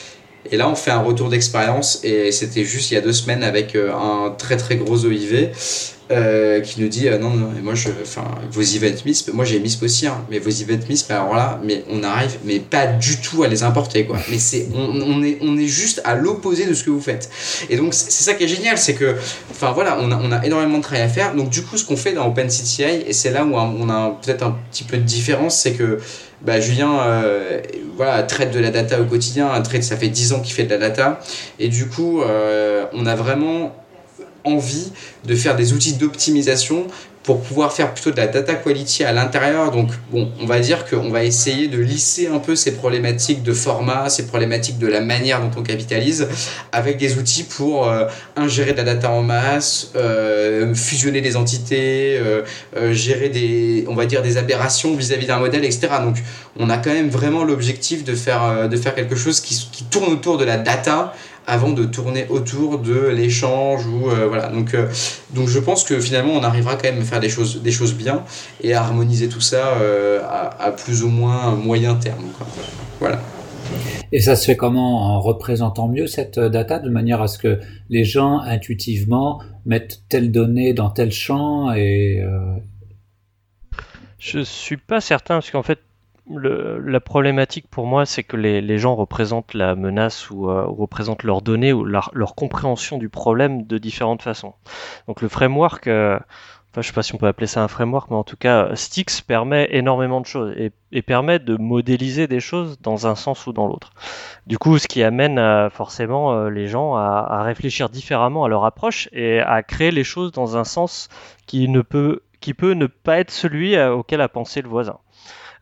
et là on fait un retour d'expérience et c'était juste il y a deux semaines avec euh, un très très gros OIV euh, qui nous dit non non moi je enfin vos events MISP moi j'ai MISP aussi hein, mais vos events MISP alors là mais on arrive mais pas du tout à les importer quoi. Mais c'est on, est on est juste à l'opposé de ce que vous faites. Et donc c'est ça qui est génial c'est que enfin voilà on a, on a énormément de travail à faire. Donc du coup ce qu'on fait dans OpenCTI et c'est là où on a peut-être un petit peu de différence c'est que bah, Julien euh, voilà, traite de la data au quotidien, traite, ça fait 10 ans qu'il fait de la data, et du coup, euh, on a vraiment envie de faire des outils d'optimisation pour pouvoir faire plutôt de la data quality à l'intérieur. Donc, bon, on va dire qu'on va essayer de lisser un peu ces problématiques de format, ces problématiques de la manière dont on capitalise, avec des outils pour euh, ingérer de la data en masse, euh, fusionner des entités, euh, gérer des, on va dire, des aberrations vis-à-vis d'un modèle, etc. Donc, on a quand même vraiment l'objectif de faire, de faire quelque chose qui, qui tourne autour de la data avant de tourner autour de l'échange ou euh, voilà. Donc euh, donc je pense que finalement on arrivera quand même à faire des choses des choses bien et à harmoniser tout ça euh, à, plus ou moins moyen terme voilà. Et ça se fait comment? En représentant mieux cette data de manière à ce que les gens intuitivement mettent telle donnée dans tel champ et je suis pas certain parce qu'en fait la problématique pour moi, c'est que les, gens représentent la menace ou, euh, représentent leurs données ou leur, compréhension du problème de différentes façons. Donc le framework, euh, enfin je sais pas si on peut appeler ça un framework, mais en tout cas Stix permet énormément de choses et, permet de modéliser des choses dans un sens ou dans l'autre. Du coup, ce qui amène forcément euh, les gens à, à, réfléchir différemment à leur approche et à créer les choses dans un sens qui ne peut qui peut ne pas être celui auquel a pensé le voisin.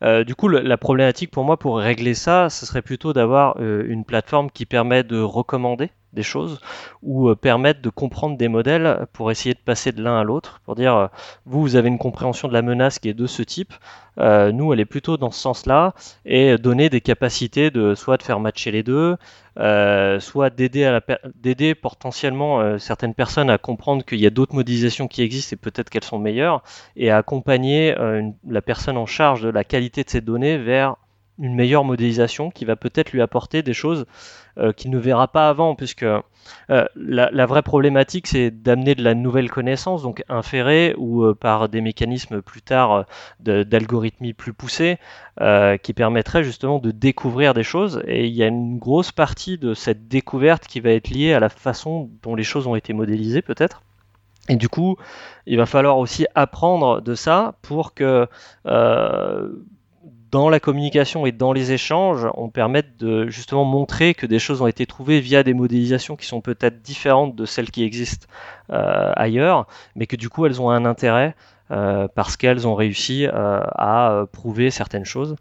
Euh, du coup, la problématique pour moi, pour régler ça, ce serait plutôt d'avoir euh, une plateforme qui permet de recommander des choses ou euh, permettre de comprendre des modèles pour essayer de passer de l'un à l'autre, pour dire vous, vous avez une compréhension de la menace qui est de ce type, nous, elle est plutôt dans ce sens-là, et donner des capacités de soit de faire matcher les deux, euh, soit d'aider potentiellement euh, certaines personnes à comprendre qu'il y a d'autres modélisations qui existent et peut-être qu'elles sont meilleures, et à accompagner euh, la personne en charge de la qualité de ces données vers une meilleure modélisation qui va peut-être lui apporter des choses euh, qu'il ne verra pas avant, puisque euh, la, vraie problématique, c'est d'amener de la nouvelle connaissance, donc inférée ou euh, par des mécanismes plus tard d'algorithmie plus poussés, qui permettraient justement de découvrir des choses. Et il y a une grosse partie de cette découverte qui va être liée à la façon dont les choses ont été modélisées, peut-être. Et du coup, il va falloir aussi apprendre de ça pour que dans la communication et dans les échanges, on permette de justement montrer que des choses ont été trouvées via des modélisations qui sont peut-être différentes de celles qui existent euh, ailleurs, mais que du coup elles ont un intérêt euh, parce qu'elles ont réussi euh, à prouver certaines choses.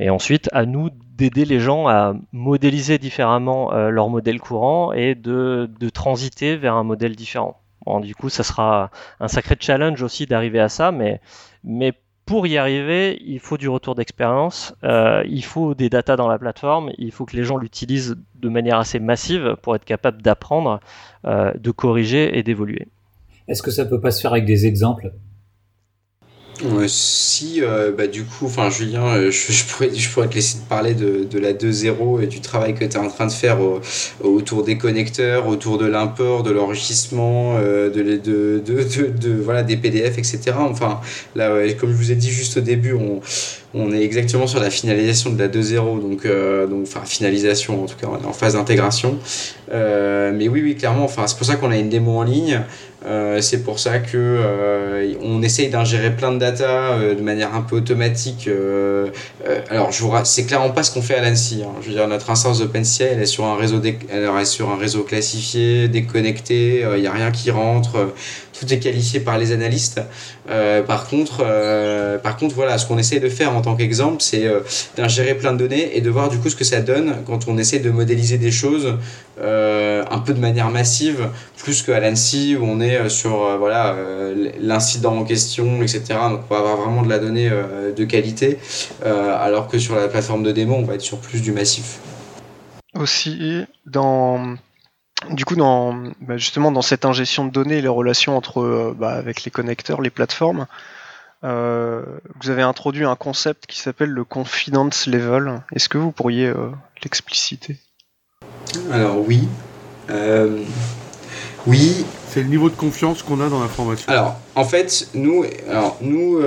Et ensuite, à nous d'aider les gens à modéliser différemment leur modèle courant et de, de, transiter vers un modèle différent. Bon, du coup, ça sera un sacré challenge aussi d'arriver à ça, mais, mais pour y arriver, il faut du retour d'expérience, euh, il faut des datas dans la plateforme, il faut que les gens l'utilisent de manière assez massive pour être capable d'apprendre, euh, de corriger et d'évoluer. Est-ce que ça peut pas se faire avec des exemples? Si, euh, bah, du coup, enfin Julien, euh, je, pourrais, je pourrais te laisser te parler de, de la 2.0 et du travail que tu es en train de faire autour des connecteurs, autour de l'import, de l'enrichissement, euh, de, de, de, de, voilà, des PDF, etc. Enfin, là, comme je vous ai dit juste au début, on, on est exactement sur la finalisation de la 2.0, donc, donc, enfin, finalisation, en tout cas, on est en phase d'intégration. mais oui, oui, clairement, enfin, c'est pour ça qu'on a une démo en ligne. Euh, c'est pour ça que euh, on essaye d'ingérer plein de data euh, de manière un peu automatique. alors, c'est clairement pas ce qu'on fait à l'ANSI. Hein. Je veux dire, notre instance OpenCI, elle est sur un réseau, elle est sur un réseau classifié, déconnecté. Il n'y a rien qui rentre tout est qualifié par les analystes. Par contre, par contre, voilà, ce qu'on essaie de faire en tant qu'exemple, c'est d'ingérer plein de données et de voir du coup ce que ça donne quand on essaie de modéliser des choses un peu de manière massive, plus qu'à l'ANSI où on est sur voilà l'incident en question, etc. Donc on va avoir vraiment de la donnée de qualité, alors que sur la plateforme de démo, on va être sur plus du massif. Aussi, dans du coup, dans, bah, justement, dans cette ingestion de données les relations entre, euh, bah, avec les connecteurs, les plateformes, euh, vous avez introduit un concept qui s'appelle le confidence level. Est-ce que vous pourriez euh, l'expliciter? Alors oui. oui. C'est le niveau de confiance qu'on a dans l'information. Alors, en fait, nous, alors, nous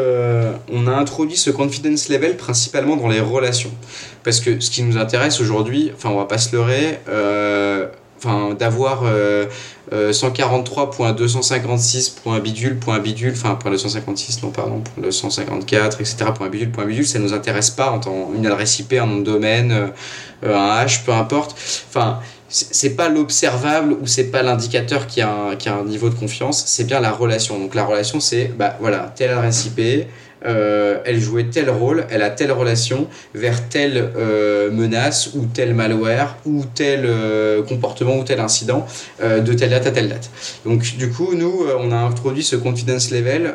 on a introduit ce confidence level principalement dans les relations. Parce que ce qui nous intéresse aujourd'hui, enfin, on va pas se leurrer, enfin d'avoir 143.256.bidule.bidule, euh, enfin point 256, non pardon, point 254, etc. bidule, bidule, ça nous intéresse pas en tant une adresse IP, un nom de domaine, euh, un hash, peu importe. Enfin, c'est pas l'observable ou c'est pas l'indicateur qui, a un, niveau de confiance, c'est bien la relation. Donc la relation, c'est bah voilà, telle adresse IP, euh, elle jouait tel rôle, elle a telle relation vers telle euh, menace ou tel malware ou tel euh, comportement ou tel incident de telle date à telle date. Donc du coup, nous, on a introduit ce confidence level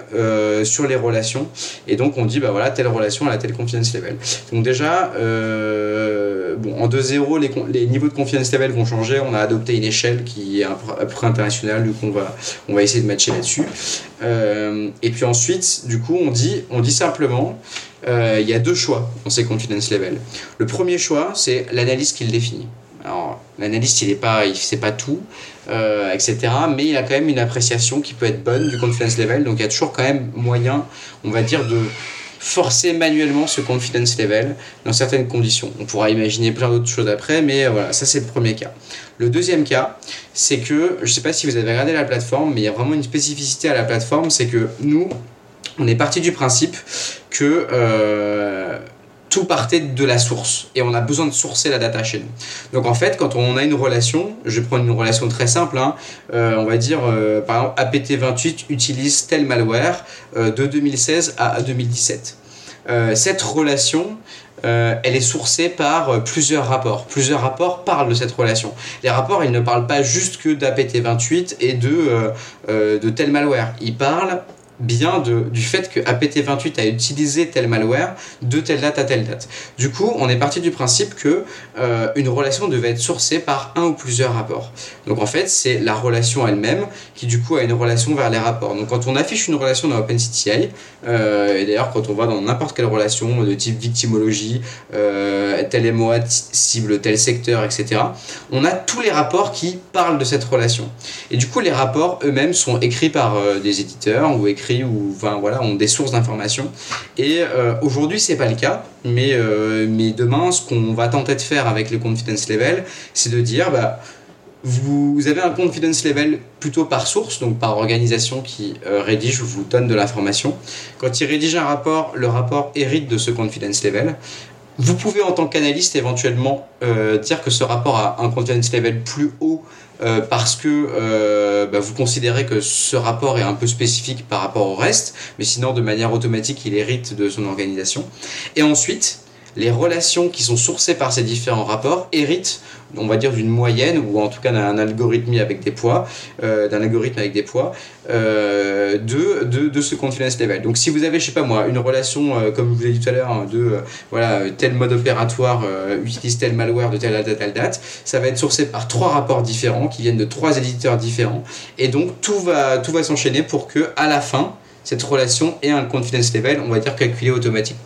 sur les relations et donc on dit, bah voilà, telle relation, elle a tel confidence level. Donc déjà, bon, en 2.0, les, les niveaux de confidence level vont changer. On a adopté une échelle qui est à peu près internationale, donc on va, on va essayer de matcher là-dessus. Et puis ensuite, du coup, on dit, on dit simplement, euh, il y a deux choix dans ces confidence level. Le premier choix, c'est l'analyste qui le définit. Alors, l'analyste, il n'est pas, il sait pas tout, euh, etc. Mais il a quand même une appréciation qui peut être bonne du confidence level. Donc, il y a toujours quand même moyen, on va dire, de forcer manuellement ce confidence level dans certaines conditions. On pourra imaginer plein d'autres choses après, mais voilà, ça c'est le premier cas. Le deuxième cas, c'est que, je ne sais pas si vous avez regardé la plateforme, mais il y a vraiment une spécificité à la plateforme, c'est que nous, on est parti du principe que euh, tout partait de la source et on a besoin de sourcer la data chez nous. Donc en fait, quand on a une relation, je vais prendre une relation très simple, hein, euh, on va dire euh, par exemple APT28 utilise tel malware de 2016 à 2017. cette relation, elle est sourcée par plusieurs rapports. Plusieurs rapports parlent de cette relation. Les rapports, ils ne parlent pas juste que d'APT28 et de, de tel malware. Ils parlent bien de, du fait que APT28 a utilisé tel malware de telle date à telle date. Du coup, on est parti du principe que euh, une relation devait être sourcée par un ou plusieurs rapports. Donc en fait, c'est la relation elle-même qui du coup a une relation vers les rapports. Donc quand on affiche une relation dans OpenCTI, euh, et d'ailleurs quand on va dans n'importe quelle relation de type victimologie, euh, tel MOA cible tel secteur, etc., on a tous les rapports qui parlent de cette relation. Et du coup, les rapports eux-mêmes sont écrits par euh, des éditeurs ou écrits ou enfin, voilà, ont des sources d'informations. Et euh, aujourd'hui, c'est pas le cas, mais, euh, mais demain, ce qu'on va tenter de faire avec le confidence level, c'est de dire bah, vous, avez un confidence level plutôt par source, donc par organisation qui rédige ou vous donne de l'information. Quand il rédige un rapport, le rapport hérite de ce confidence level. Vous pouvez en tant qu'analyste éventuellement dire que ce rapport a un confidence level plus haut euh, parce que euh, bah, vous considérez que ce rapport est un peu spécifique par rapport au reste, mais sinon de manière automatique il hérite de son organisation. Et ensuite, les relations qui sont sourcées par ces différents rapports héritent, on va dire, d'une moyenne, ou en tout cas d'un algorithme avec des poids, euh, d'un algorithme avec des poids, euh, de, de, de, ce confidence level. Donc si vous avez, je sais pas moi, une relation, euh, comme je vous l'ai dit tout à l'heure, hein, de voilà, tel mode opératoire utilise tel malware de telle date à telle date, ça va être sourcé par trois rapports différents qui viennent de trois éditeurs différents. Et donc tout va, tout va s'enchaîner pour que à la fin, cette relation ait un confidence level, on va dire, calculé automatiquement.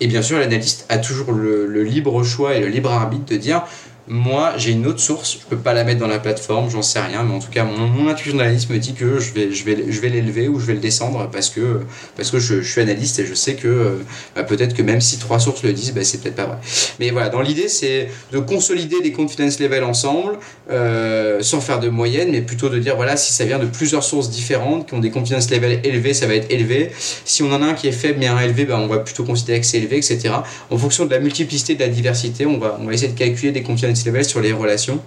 Et bien sûr, l'analyste a toujours le, libre choix et le libre arbitre de dire moi, j'ai une autre source, je peux pas la mettre dans la plateforme, j'en sais rien, mais en tout cas, mon, mon intuition d'analyste me dit que je vais, je vais, je vais l'élever ou je vais le descendre parce que, parce que je, suis analyste et je sais que bah, peut-être que même si trois sources le disent, bah, c'est peut-être pas vrai. Mais voilà, dans l'idée, c'est de consolider des confidence levels ensemble, euh, sans faire de moyenne, mais plutôt de dire voilà, si ça vient de plusieurs sources différentes qui ont des confidence levels élevés, ça va être élevé. Si on en a un qui est faible mais un élevé, bah, on va plutôt considérer que c'est élevé, etc. En fonction de la multiplicité, de la diversité, on va, on va essayer de calculer des confidence sur les relations.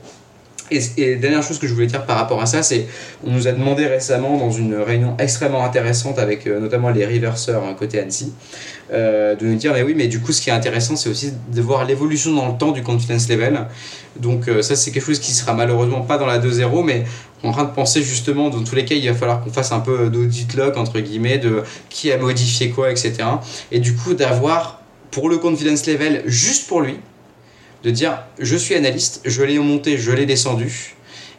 Et, dernière chose que je voulais dire par rapport à ça, c'est on nous a demandé récemment dans une réunion extrêmement intéressante avec euh, notamment les reverseurs côté Annecy, euh, de nous dire mais oui mais du coup ce qui est intéressant c'est aussi de voir l'évolution dans le temps du confidence level. Donc euh, ça c'est quelque chose qui sera malheureusement pas dans la 2.0 mais en train de penser justement dans tous les cas il va falloir qu'on fasse un peu d'audit log entre guillemets de qui a modifié quoi etc. Et du coup d'avoir pour le confidence level juste pour lui de dire je suis analyste, je l'ai monté, je l'ai descendu,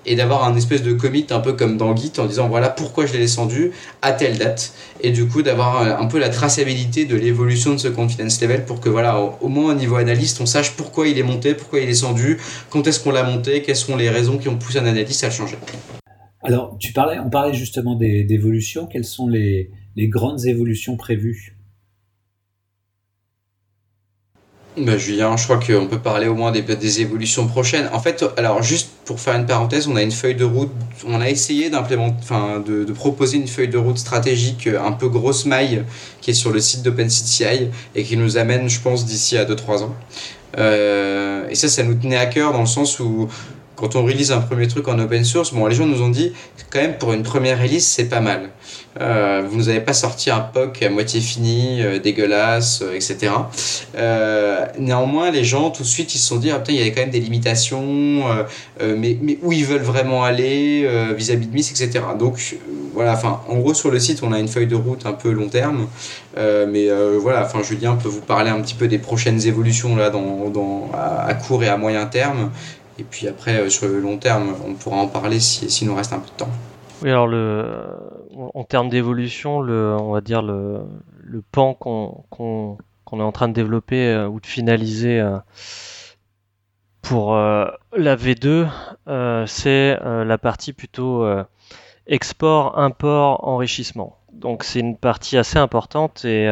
et d'avoir un espèce de commit un peu comme dans Git en disant voilà pourquoi je l'ai descendu à telle date, et du coup d'avoir un peu la traçabilité de l'évolution de ce confidence level pour que voilà au, moins au niveau analyste on sache pourquoi il est monté, pourquoi il est descendu, quand est-ce qu'on l'a monté, quelles sont les raisons qui ont poussé un analyste à le changer. Alors tu parlais, on parlait justement d'évolution, quelles sont les, les grandes évolutions prévues Bah, Julien, je crois qu'on peut parler au moins des, évolutions prochaines. En fait, alors juste pour faire une parenthèse, on a une feuille de route, on a essayé d'implémenter, enfin, de, proposer une feuille de route stratégique un peu grosse maille qui est sur le site d'OpenCTI et qui nous amène, je pense, d'ici à 2-3 ans. Euh, et ça, ça nous tenait à cœur dans le sens où quand on release un premier truc en open source, bon, les gens nous ont dit, quand même, pour une première release, c'est pas mal. Euh, vous nous avez pas sorti un POC à moitié fini, euh, dégueulasse, euh, etc. néanmoins, les gens, tout de suite, ils se sont dit, ah, putain, il y avait quand même des limitations, mais, mais où ils veulent vraiment aller, vis-à-vis -vis de MIS, etc. Donc, voilà, enfin, en gros, sur le site, on a une feuille de route un peu long terme, mais voilà, enfin, Julien peut vous parler un petit peu des prochaines évolutions, là, dans, dans, à, court et à moyen terme. Et puis après, euh, sur le long terme, on pourra en parler s'il si, nous reste un peu de temps. Oui, alors le, en termes d'évolution, le, on va dire le, pan qu'on qu qu est en train de développer euh, ou de finaliser euh, pour euh, la V2, euh, c'est la partie plutôt export, import, enrichissement. Donc c'est une partie assez importante et,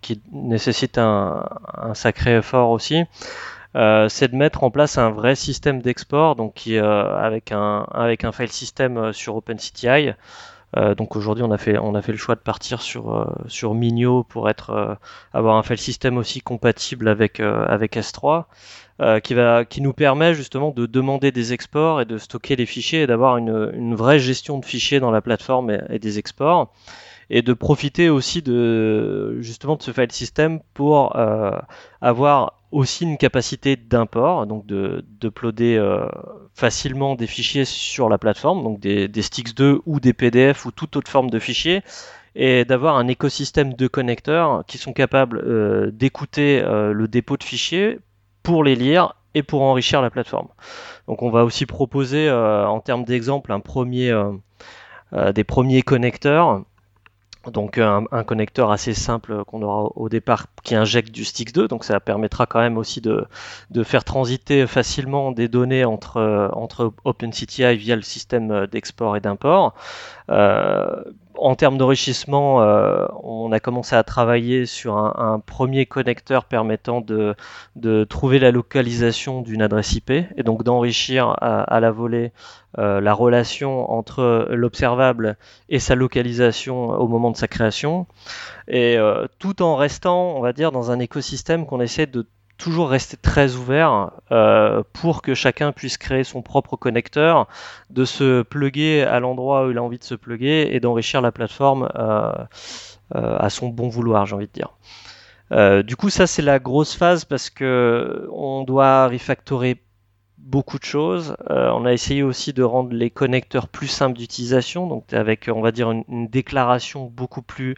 qui nécessite un, sacré effort aussi. C'est de mettre en place un vrai système d'export, donc avec un avec un file system sur OpenCTI. Euh, donc aujourd'hui, on a fait on a fait le choix de partir sur sur Minio pour être avoir un file system aussi compatible avec avec S3. Euh, qui, va, qui nous permet justement de demander des exports et de stocker les fichiers et d'avoir une, une, vraie gestion de fichiers dans la plateforme et, et, des exports et de profiter aussi de justement de ce file system pour euh, avoir aussi une capacité d'import, donc de d'uploader euh, facilement des fichiers sur la plateforme, donc des, des sticks 2 ou des PDF ou toute autre forme de fichier, et d'avoir un écosystème de connecteurs qui sont capables d'écouter le dépôt de fichiers pour les lire et pour enrichir la plateforme. Donc on va aussi proposer en termes d'exemple un premier, des premiers connecteurs donc un, connecteur assez simple qu'on aura au départ qui injecte du Stix2, donc ça permettra quand même aussi de, de faire transiter facilement des données entre, entre OpenCTI via le système d'export et d'import. Euh, en termes d'enrichissement, euh, on a commencé à travailler sur un, premier connecteur permettant de, trouver la localisation d'une adresse IP et donc d'enrichir à, la volée euh, la relation entre l'observable et sa localisation au moment de sa création, et tout en restant, on va dire, dans un écosystème qu'on essaie de toujours rester très ouvert euh, pour que chacun puisse créer son propre connecteur, de se plugger à l'endroit où il a envie de se plugger et d'enrichir la plateforme euh, euh, à son bon vouloir, j'ai envie de dire. du coup, ça c'est la grosse phase parce que on doit refactorer beaucoup de choses. on a essayé aussi de rendre les connecteurs plus simples d'utilisation, donc avec on va dire une déclaration beaucoup plus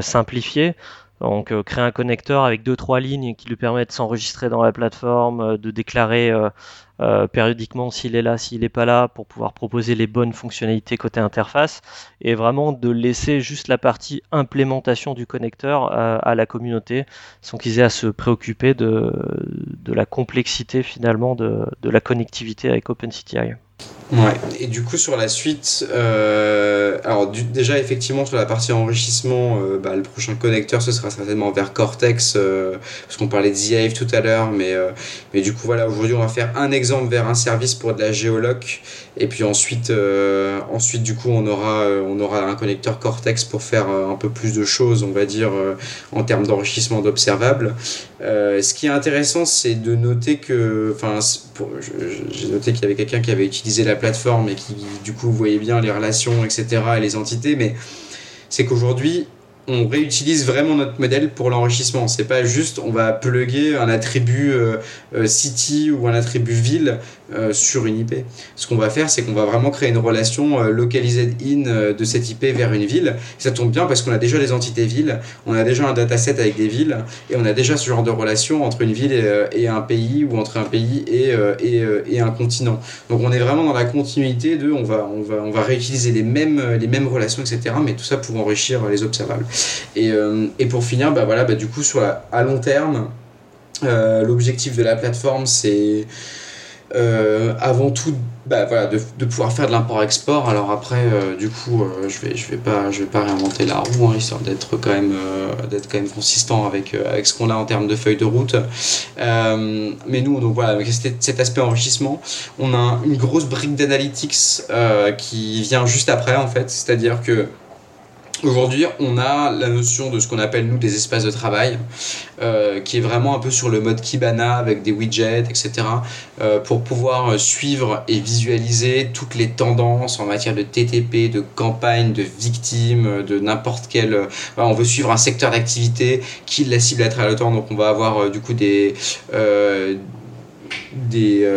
simplifiée. Donc euh, créer un connecteur avec deux trois lignes qui lui permettent de s'enregistrer dans la plateforme, euh, de déclarer euh, périodiquement s'il est là, s'il n'est pas là, pour pouvoir proposer les bonnes fonctionnalités côté interface, et vraiment de laisser juste la partie implémentation du connecteur à la communauté, sans qu'ils aient à se préoccuper de, la complexité finalement de, de la connectivité avec OpenCTI. Ouais, et du coup sur la suite, euh, alors déjà effectivement sur la partie enrichissement, euh, bah, le prochain connecteur ce sera certainement vers Cortex, euh, parce qu'on parlait de ZIAVE tout à l'heure, mais, mais du coup voilà, aujourd'hui on va faire un exemple vers un service pour de la géoloc, et puis ensuite, ensuite du coup on aura, on aura un connecteur Cortex pour faire un peu plus de choses, on va dire, en termes d'enrichissement d'observables. ce qui est intéressant c'est de noter que, enfin j'ai noté qu'il y avait quelqu'un qui avait utilisé la plateforme et qui du coup voyait bien les relations, etc. et les entités, mais c'est qu'aujourd'hui, on réutilise vraiment notre modèle pour l'enrichissement. C'est pas juste on va plugger un attribut euh, euh, city ou un attribut ville euh, sur une IP. Ce qu'on va faire, c'est qu'on va vraiment créer une relation localisée in de cette IP vers une ville. ça tombe bien parce qu'on a déjà des entités villes, on a déjà un dataset avec des villes et on a déjà ce genre de relation entre une ville et, un pays ou entre un pays et, et, et, un continent. Donc on est vraiment dans la continuité de on va, on va, on va réutiliser les mêmes, les mêmes relations, etc. Mais tout ça pour enrichir les observables. Et, euh, et pour finir, bah voilà, bah du coup, sur à long terme, euh, l'objectif de la plateforme, c'est euh, avant tout bah, voilà, de, pouvoir faire de l'import-export. Alors après, du coup, je vais, je vais pas, vais pas réinventer la roue, hein, histoire d'être quand même, quand même consistant avec, avec ce qu'on a en termes de feuille de route. mais nous, donc voilà, avec cet aspect enrichissement, on a une grosse brique d'analytics qui vient juste après en fait, c'est-à-dire que Aujourd'hui, on a la notion de ce qu'on appelle nous des espaces de travail, euh, qui est vraiment un peu sur le mode Kibana avec des widgets, etc., euh, pour pouvoir suivre et visualiser toutes les tendances en matière de TTP, de campagne, de victimes, de n'importe quel. Euh, on veut suivre un secteur d'activité qui la cible à travers le temps, donc on va avoir du coup des des,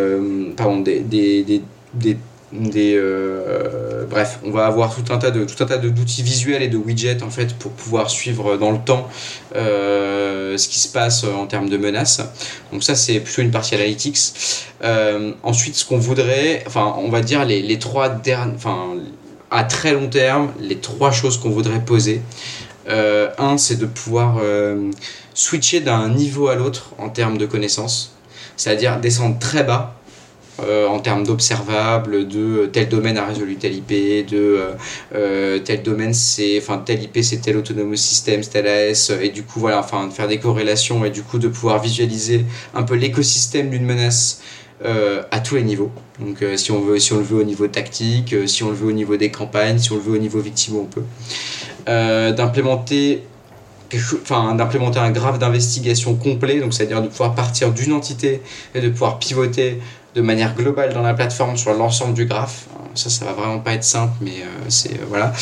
pardon, des, des des euh, bref on va avoir tout un tas de tout un tas d'outils visuels et de widgets en fait pour pouvoir suivre dans le temps euh, ce qui se passe en termes de menaces. Donc ça c'est plutôt une partie analytics. Euh, ensuite ce qu'on voudrait enfin on va dire les, les trois derniers enfin à très long terme les trois choses qu'on voudrait poser. Un c'est de pouvoir switcher d'un niveau à l'autre en termes de connaissances c'est à dire descendre très bas euh, en termes d'observables, de tel domaine a résolu tel IP, de euh, euh, tel domaine c'est, enfin tel IP c'est tel autonomous system, tel AS, et du coup voilà, enfin de faire des corrélations et du coup de pouvoir visualiser un peu l'écosystème d'une menace à tous les niveaux. Donc si on veut, si on le veut au niveau tactique, si on le veut au niveau des campagnes, si on le veut au niveau victime, on peut. d'implémenter enfin d'implémenter un graphe d'investigation complet, donc c'est-à-dire de pouvoir partir d'une entité et de pouvoir pivoter de manière globale dans la plateforme sur l'ensemble du graphe. Ça, ça va vraiment pas être simple, mais euh, c'est euh, voilà.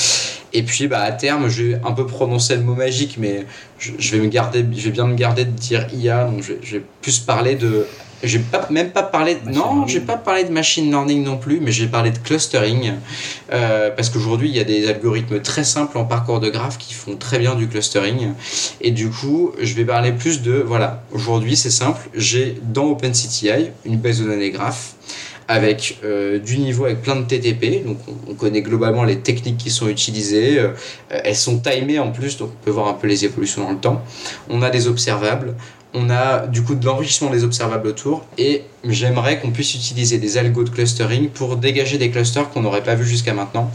Et puis, bah, à terme, je vais un peu prononcer le mot magique, mais je, vais me garder, je vais bien me garder de dire IA, donc je, vais plus parler de J'ai pas, même pas parlé de, non, j'ai pas parlé de machine learning non plus, mais j'ai parlé de clustering euh, parce qu'aujourd'hui il y a des algorithmes très simples en parcours de graphe qui font très bien du clustering et du coup je vais parler plus de voilà aujourd'hui c'est simple j'ai dans OpenCTI une base de données graph avec euh, du niveau avec plein de TTP. Donc on, connaît globalement les techniques qui sont utilisées. Euh, elles sont timées en plus, donc on peut voir un peu les évolutions dans le temps. On a des observables on a du coup de l'enrichissement des observables autour et j'aimerais qu'on puisse utiliser des algos de clustering pour dégager des clusters qu'on n'aurait pas vu jusqu'à maintenant.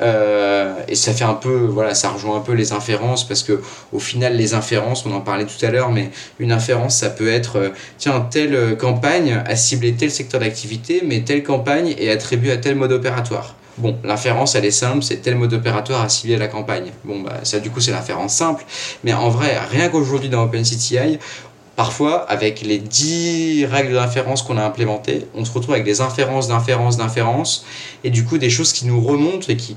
Euh, et ça fait un peu, voilà, ça rejoint un peu les inférences parce que au final, les inférences, on en parlait tout à l'heure, mais une inférence, ça peut être, euh, tiens, telle campagne a ciblé tel secteur d'activité, mais telle campagne est attribuée à tel mode opératoire. Bon, l'inférence, elle est simple, c'est tel mode opératoire à cibler la campagne. Bon, bah, ça, du coup, c'est l'inférence simple. Mais en vrai, rien qu'aujourd'hui dans OpenCTI, Parfois, avec les 10 règles d'inférence qu'on a implémentées, on se retrouve avec des inférences, d'inférences, d'inférences, et du coup des choses qui nous remontent et qui,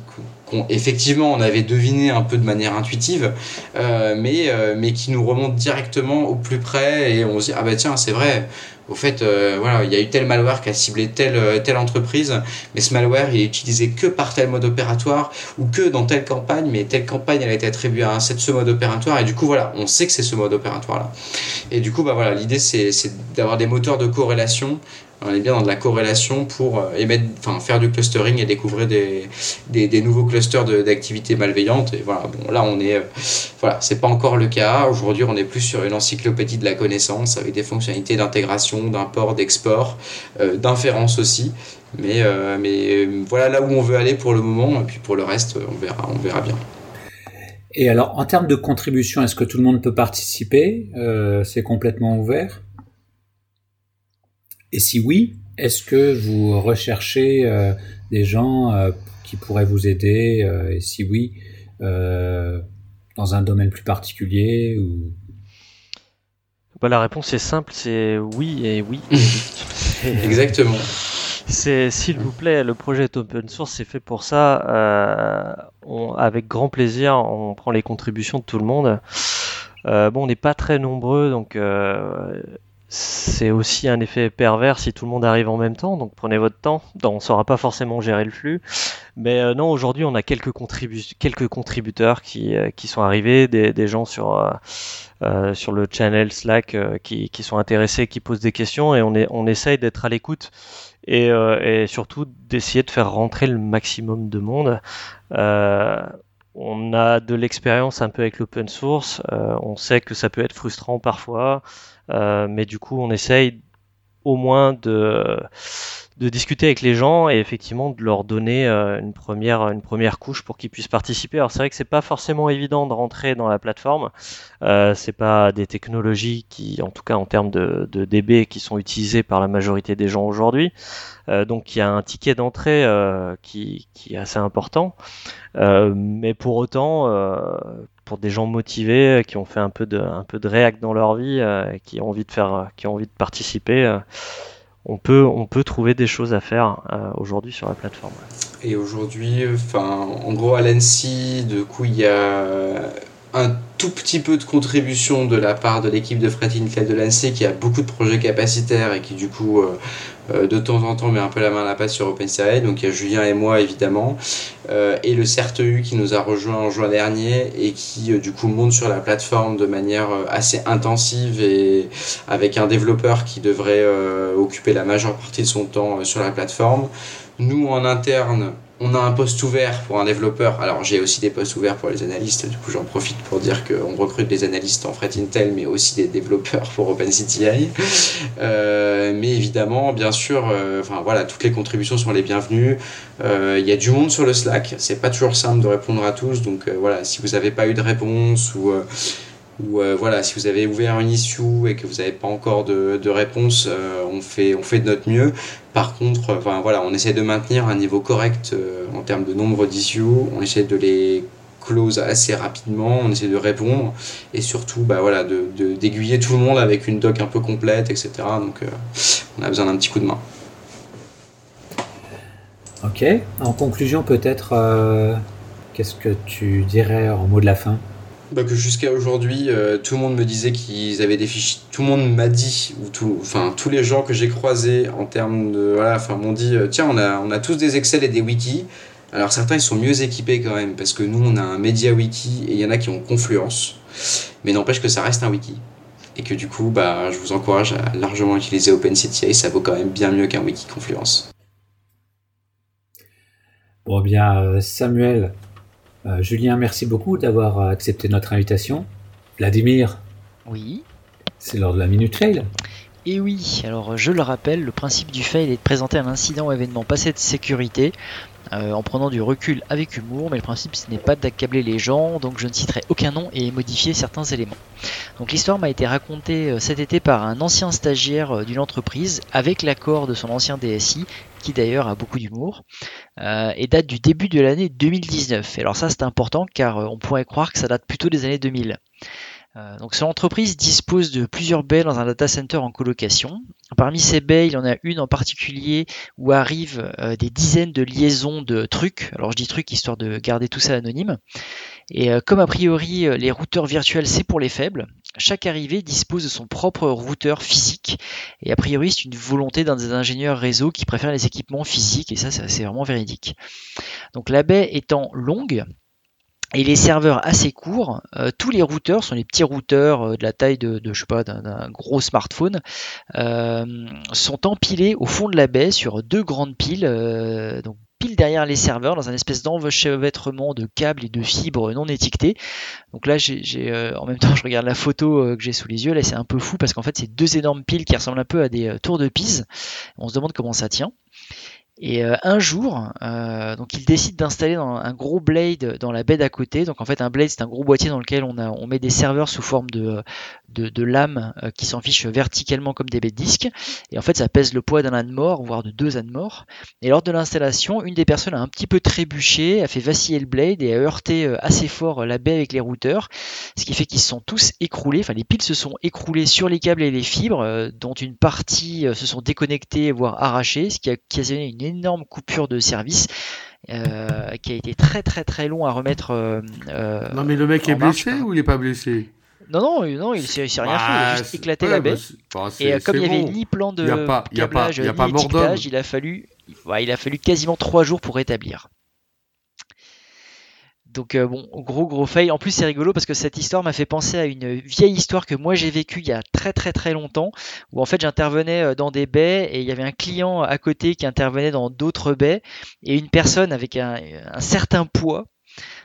effectivement on avait deviné un peu de manière intuitive, euh, mais, euh, mais qui nous remontent directement au plus près, et on se dit, ah bah tiens, c'est vrai, au fait, euh, voilà, il y a eu tel malware qui a ciblé telle, euh, telle entreprise, mais ce malware il est utilisé que par tel mode opératoire ou que dans telle campagne, mais telle campagne elle a été attribuée à ce mode opératoire et du coup voilà, on sait que c'est ce mode opératoire là. Et du coup bah voilà, l'idée c'est d'avoir des moteurs de corrélation on est bien dans de la corrélation pour euh, émettre, enfin, faire du clustering et découvrir des, des, des nouveaux clusters d'activités malveillantes. Et voilà, bon, là, on est, euh, voilà, c'est pas encore le cas. Aujourd'hui, on est plus sur une encyclopédie de la connaissance avec des fonctionnalités d'intégration, d'import, d'export, euh, d'inférence aussi. Mais, mais voilà là où on veut aller pour le moment. Et puis pour le reste, on verra, on verra bien. Et alors, en termes de contribution, est-ce que tout le monde peut participer? C'est complètement ouvert? Et si oui, est-ce que vous recherchez euh, des gens euh, qui pourraient vous aider euh, Et si oui, dans un domaine plus particulier ou... Bah, la réponse est simple, c'est oui et oui. Exactement. C'est s'il vous plaît, le projet est open source, c'est fait pour ça. On, avec grand plaisir, on prend les contributions de tout le monde. bon, on n'est pas très nombreux, donc c'est aussi un effet pervers si tout le monde arrive en même temps, donc prenez votre temps. On ne saura pas forcément gérer le flux. Mais euh, non, aujourd'hui, on a quelques, quelques contributeurs qui, euh, sont arrivés, des, gens sur, euh, sur le channel Slack qui, sont intéressés, qui posent des questions, et on, est, essaye d'être à l'écoute et, surtout d'essayer de faire rentrer le maximum de monde. On a de l'expérience un peu avec l'open source, on sait que ça peut être frustrant parfois. Euh, mais du coup, on essaye au moins de, de discuter avec les gens et effectivement de leur donner euh, une première, couche pour qu'ils puissent participer. Alors c'est vrai que c'est pas forcément évident de rentrer dans la plateforme. Euh, c'est pas des technologies qui, en tout cas en termes de, de DB, qui sont utilisées par la majorité des gens aujourd'hui. Euh, donc il y a un ticket d'entrée euh, qui, est assez important. mais pour autant, pour des gens motivés qui ont fait un peu de, un React dans leur vie, euh, qui ont envie de participer, on peut, on peut trouver des choses à faire aujourd'hui sur la plateforme. Et aujourd'hui, en gros, à l'ANSI, du coup, il y a un tout petit peu de contribution de la part de l'équipe de Fred de l'ANSI qui a beaucoup de projets capacitaires et qui du coup euh, de temps en temps met un peu la main à la pâte sur OpenCI. Donc il y a Julien et moi évidemment, euh, et le CERTEU qui nous a rejoint en juin dernier et qui euh, du coup monte sur la plateforme de manière assez intensive et avec un développeur qui devrait occuper la majeure partie de son temps sur la plateforme. Nous en interne, on a un poste ouvert pour un développeur. Alors j'ai aussi des postes ouverts pour les analystes, du coup j'en profite pour dire qu'on recrute des analystes en Fret Intel, mais aussi des développeurs pour OpenCTI. Euh, mais évidemment, bien sûr, euh, voilà, toutes les contributions sont les bienvenues. Euh, il y a du monde sur le Slack, c'est pas toujours simple de répondre à tous, donc voilà, si vous n'avez pas eu de réponse ou ou voilà, si vous avez ouvert une issue et que vous n'avez pas encore de, réponse, on, fait, on fait de notre mieux. Par contre, voilà, on essaie de maintenir un niveau correct euh, en termes de nombre d'issues, on essaie de les close assez rapidement, on essaie de répondre et surtout bah, voilà, d'aiguiller de, tout le monde avec une doc un peu complète, etc. Donc euh, on a besoin d'un petit coup de main. Ok, en conclusion peut-être, euh, qu'est-ce que tu dirais en mot de la fin? Bah, que jusqu'à aujourd'hui, euh, tout le monde me disait qu'ils avaient des fichiers. Tout le monde m'a dit, ou tout, enfin tous les gens que j'ai croisés en termes de, voilà, enfin m'ont dit, euh, tiens, on a, on a tous des Excel et des wikis. Alors certains ils sont mieux équipés quand même parce que nous on a un média wiki et il y en a qui ont Confluence, mais n'empêche que ça reste un wiki et que du coup, bah, je vous encourage à largement utiliser OpenCTI, ça vaut quand même bien mieux qu'un wiki Confluence. Bon, eh bien, euh, Samuel, euh, Julien, merci beaucoup d'avoir accepté notre invitation. Vladimir, Oui. c'est l'heure de la minute fail. Et oui, alors je le rappelle, le principe du fail est de présenter un incident ou événement passé de sécurité euh, en prenant du recul avec humour, mais le principe ce n'est pas d'accabler les gens, donc je ne citerai aucun nom et modifier certains éléments. Donc l'histoire m'a été racontée euh, cet été par un ancien stagiaire euh, d'une entreprise avec l'accord de son ancien DSI, qui d'ailleurs a beaucoup d'humour, et date du début de l'année 2019. Et alors ça c'est important car on pourrait croire que ça date plutôt des années 2000. Euh, donc son entreprise dispose de plusieurs baies dans un data center en colocation. Parmi ces baies, il y en a une en particulier où arrivent euh, des dizaines de liaisons de trucs. Alors je dis trucs histoire de garder tout ça anonyme. Et euh, comme a priori les routeurs virtuels c'est pour les faibles, chaque arrivée dispose de son propre routeur physique. Et a priori c'est une volonté d'un des ingénieurs réseau qui préfère les équipements physiques et ça, c'est vraiment véridique. Donc la baie étant longue, et les serveurs assez courts, euh, tous les routeurs sont les petits routeurs euh, de la taille de, de, je sais pas d'un- gros smartphone, euh, sont empilés au fond de la baie sur deux grandes piles, euh, donc pile derrière les serveurs dans un espèce d'enchevêtrement de câbles et de fibres non étiquetés. Donc là, j'ai, euh, en même temps, je regarde la photo euh, que j'ai sous les yeux. Là, c'est un peu fou parce qu'en fait, c'est deux énormes piles qui ressemblent un peu à des tours de Pise. On se demande comment ça tient. Et euh, un jour, euh, donc il décide d'installer un gros blade dans la baie d'à côté. Donc en fait, un blade c'est un gros boîtier dans lequel on, met des serveurs sous forme de, de, de lames euh, qui s'enfichent verticalement comme des baies de disques. Et en fait, ça pèse le poids d'un âne mort, voire de deux ânes morts. Et lors de l'installation, une des personnes a un petit peu trébuché, a fait vaciller le blade et a heurté assez fort la baie avec les routeurs, ce qui fait qu'ils se sont tous écroulés. Enfin, les piles se sont écroulées sur les câbles et les fibres, dont une partie se sont déconnectées voire arrachées, ce qui a occasionné une énorme coupure de service. euh, qui a été très très très long à remettre. euh, euh, Non, mais le mec est marche, blessé ou il est pas blessé? Non, non, non, il s'est rien fait, il a Bah, juste éclaté ouais, la baie. bah, bah, Et comme il n'y avait bon. ni plan de Y a pas- y a pas- câblage, a ni pas étiquetage, il a fallu, ouais, il a fallu quasiment trois jours pour rétablir. Donc euh, bon, gros gros fail. En plus c'est rigolo parce que cette histoire m'a fait penser à une vieille histoire que moi j'ai vécue il y a très très très longtemps, où en fait j'intervenais euh, dans des baies et il y avait un client à côté qui intervenait dans d'autres baies et une personne avec un, certain poids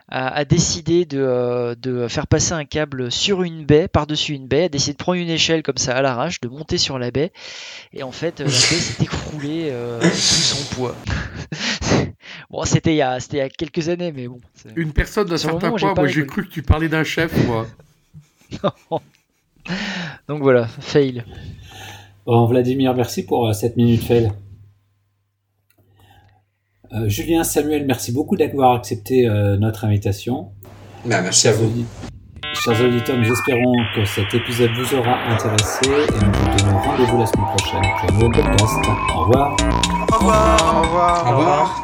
a, décidé de, euh, de faire passer un câble sur une baie, par-dessus une baie, a décidé de prendre une échelle comme ça à l'arrache, de monter sur la baie, et en fait euh, la baie s'est écroulée sous son poids. bon, c'était il, y a- c'était il y a quelques années, mais bon. Une personne d'un certain moment, pas moi j'ai cru que tu parlais d'un chef, moi. Donc voilà, fail. Bon, Vladimir, merci pour euh, cette minute fail. Euh, Julien, Samuel, merci beaucoup d'avoir accepté euh, notre invitation. Bah, merci à vous. Chers auditeurs, nous espérons que cet épisode vous aura intéressé et nous vous donnons rendez-vous la semaine prochaine pour un nouveau podcast. Au revoir. Au revoir. Au revoir. Au revoir.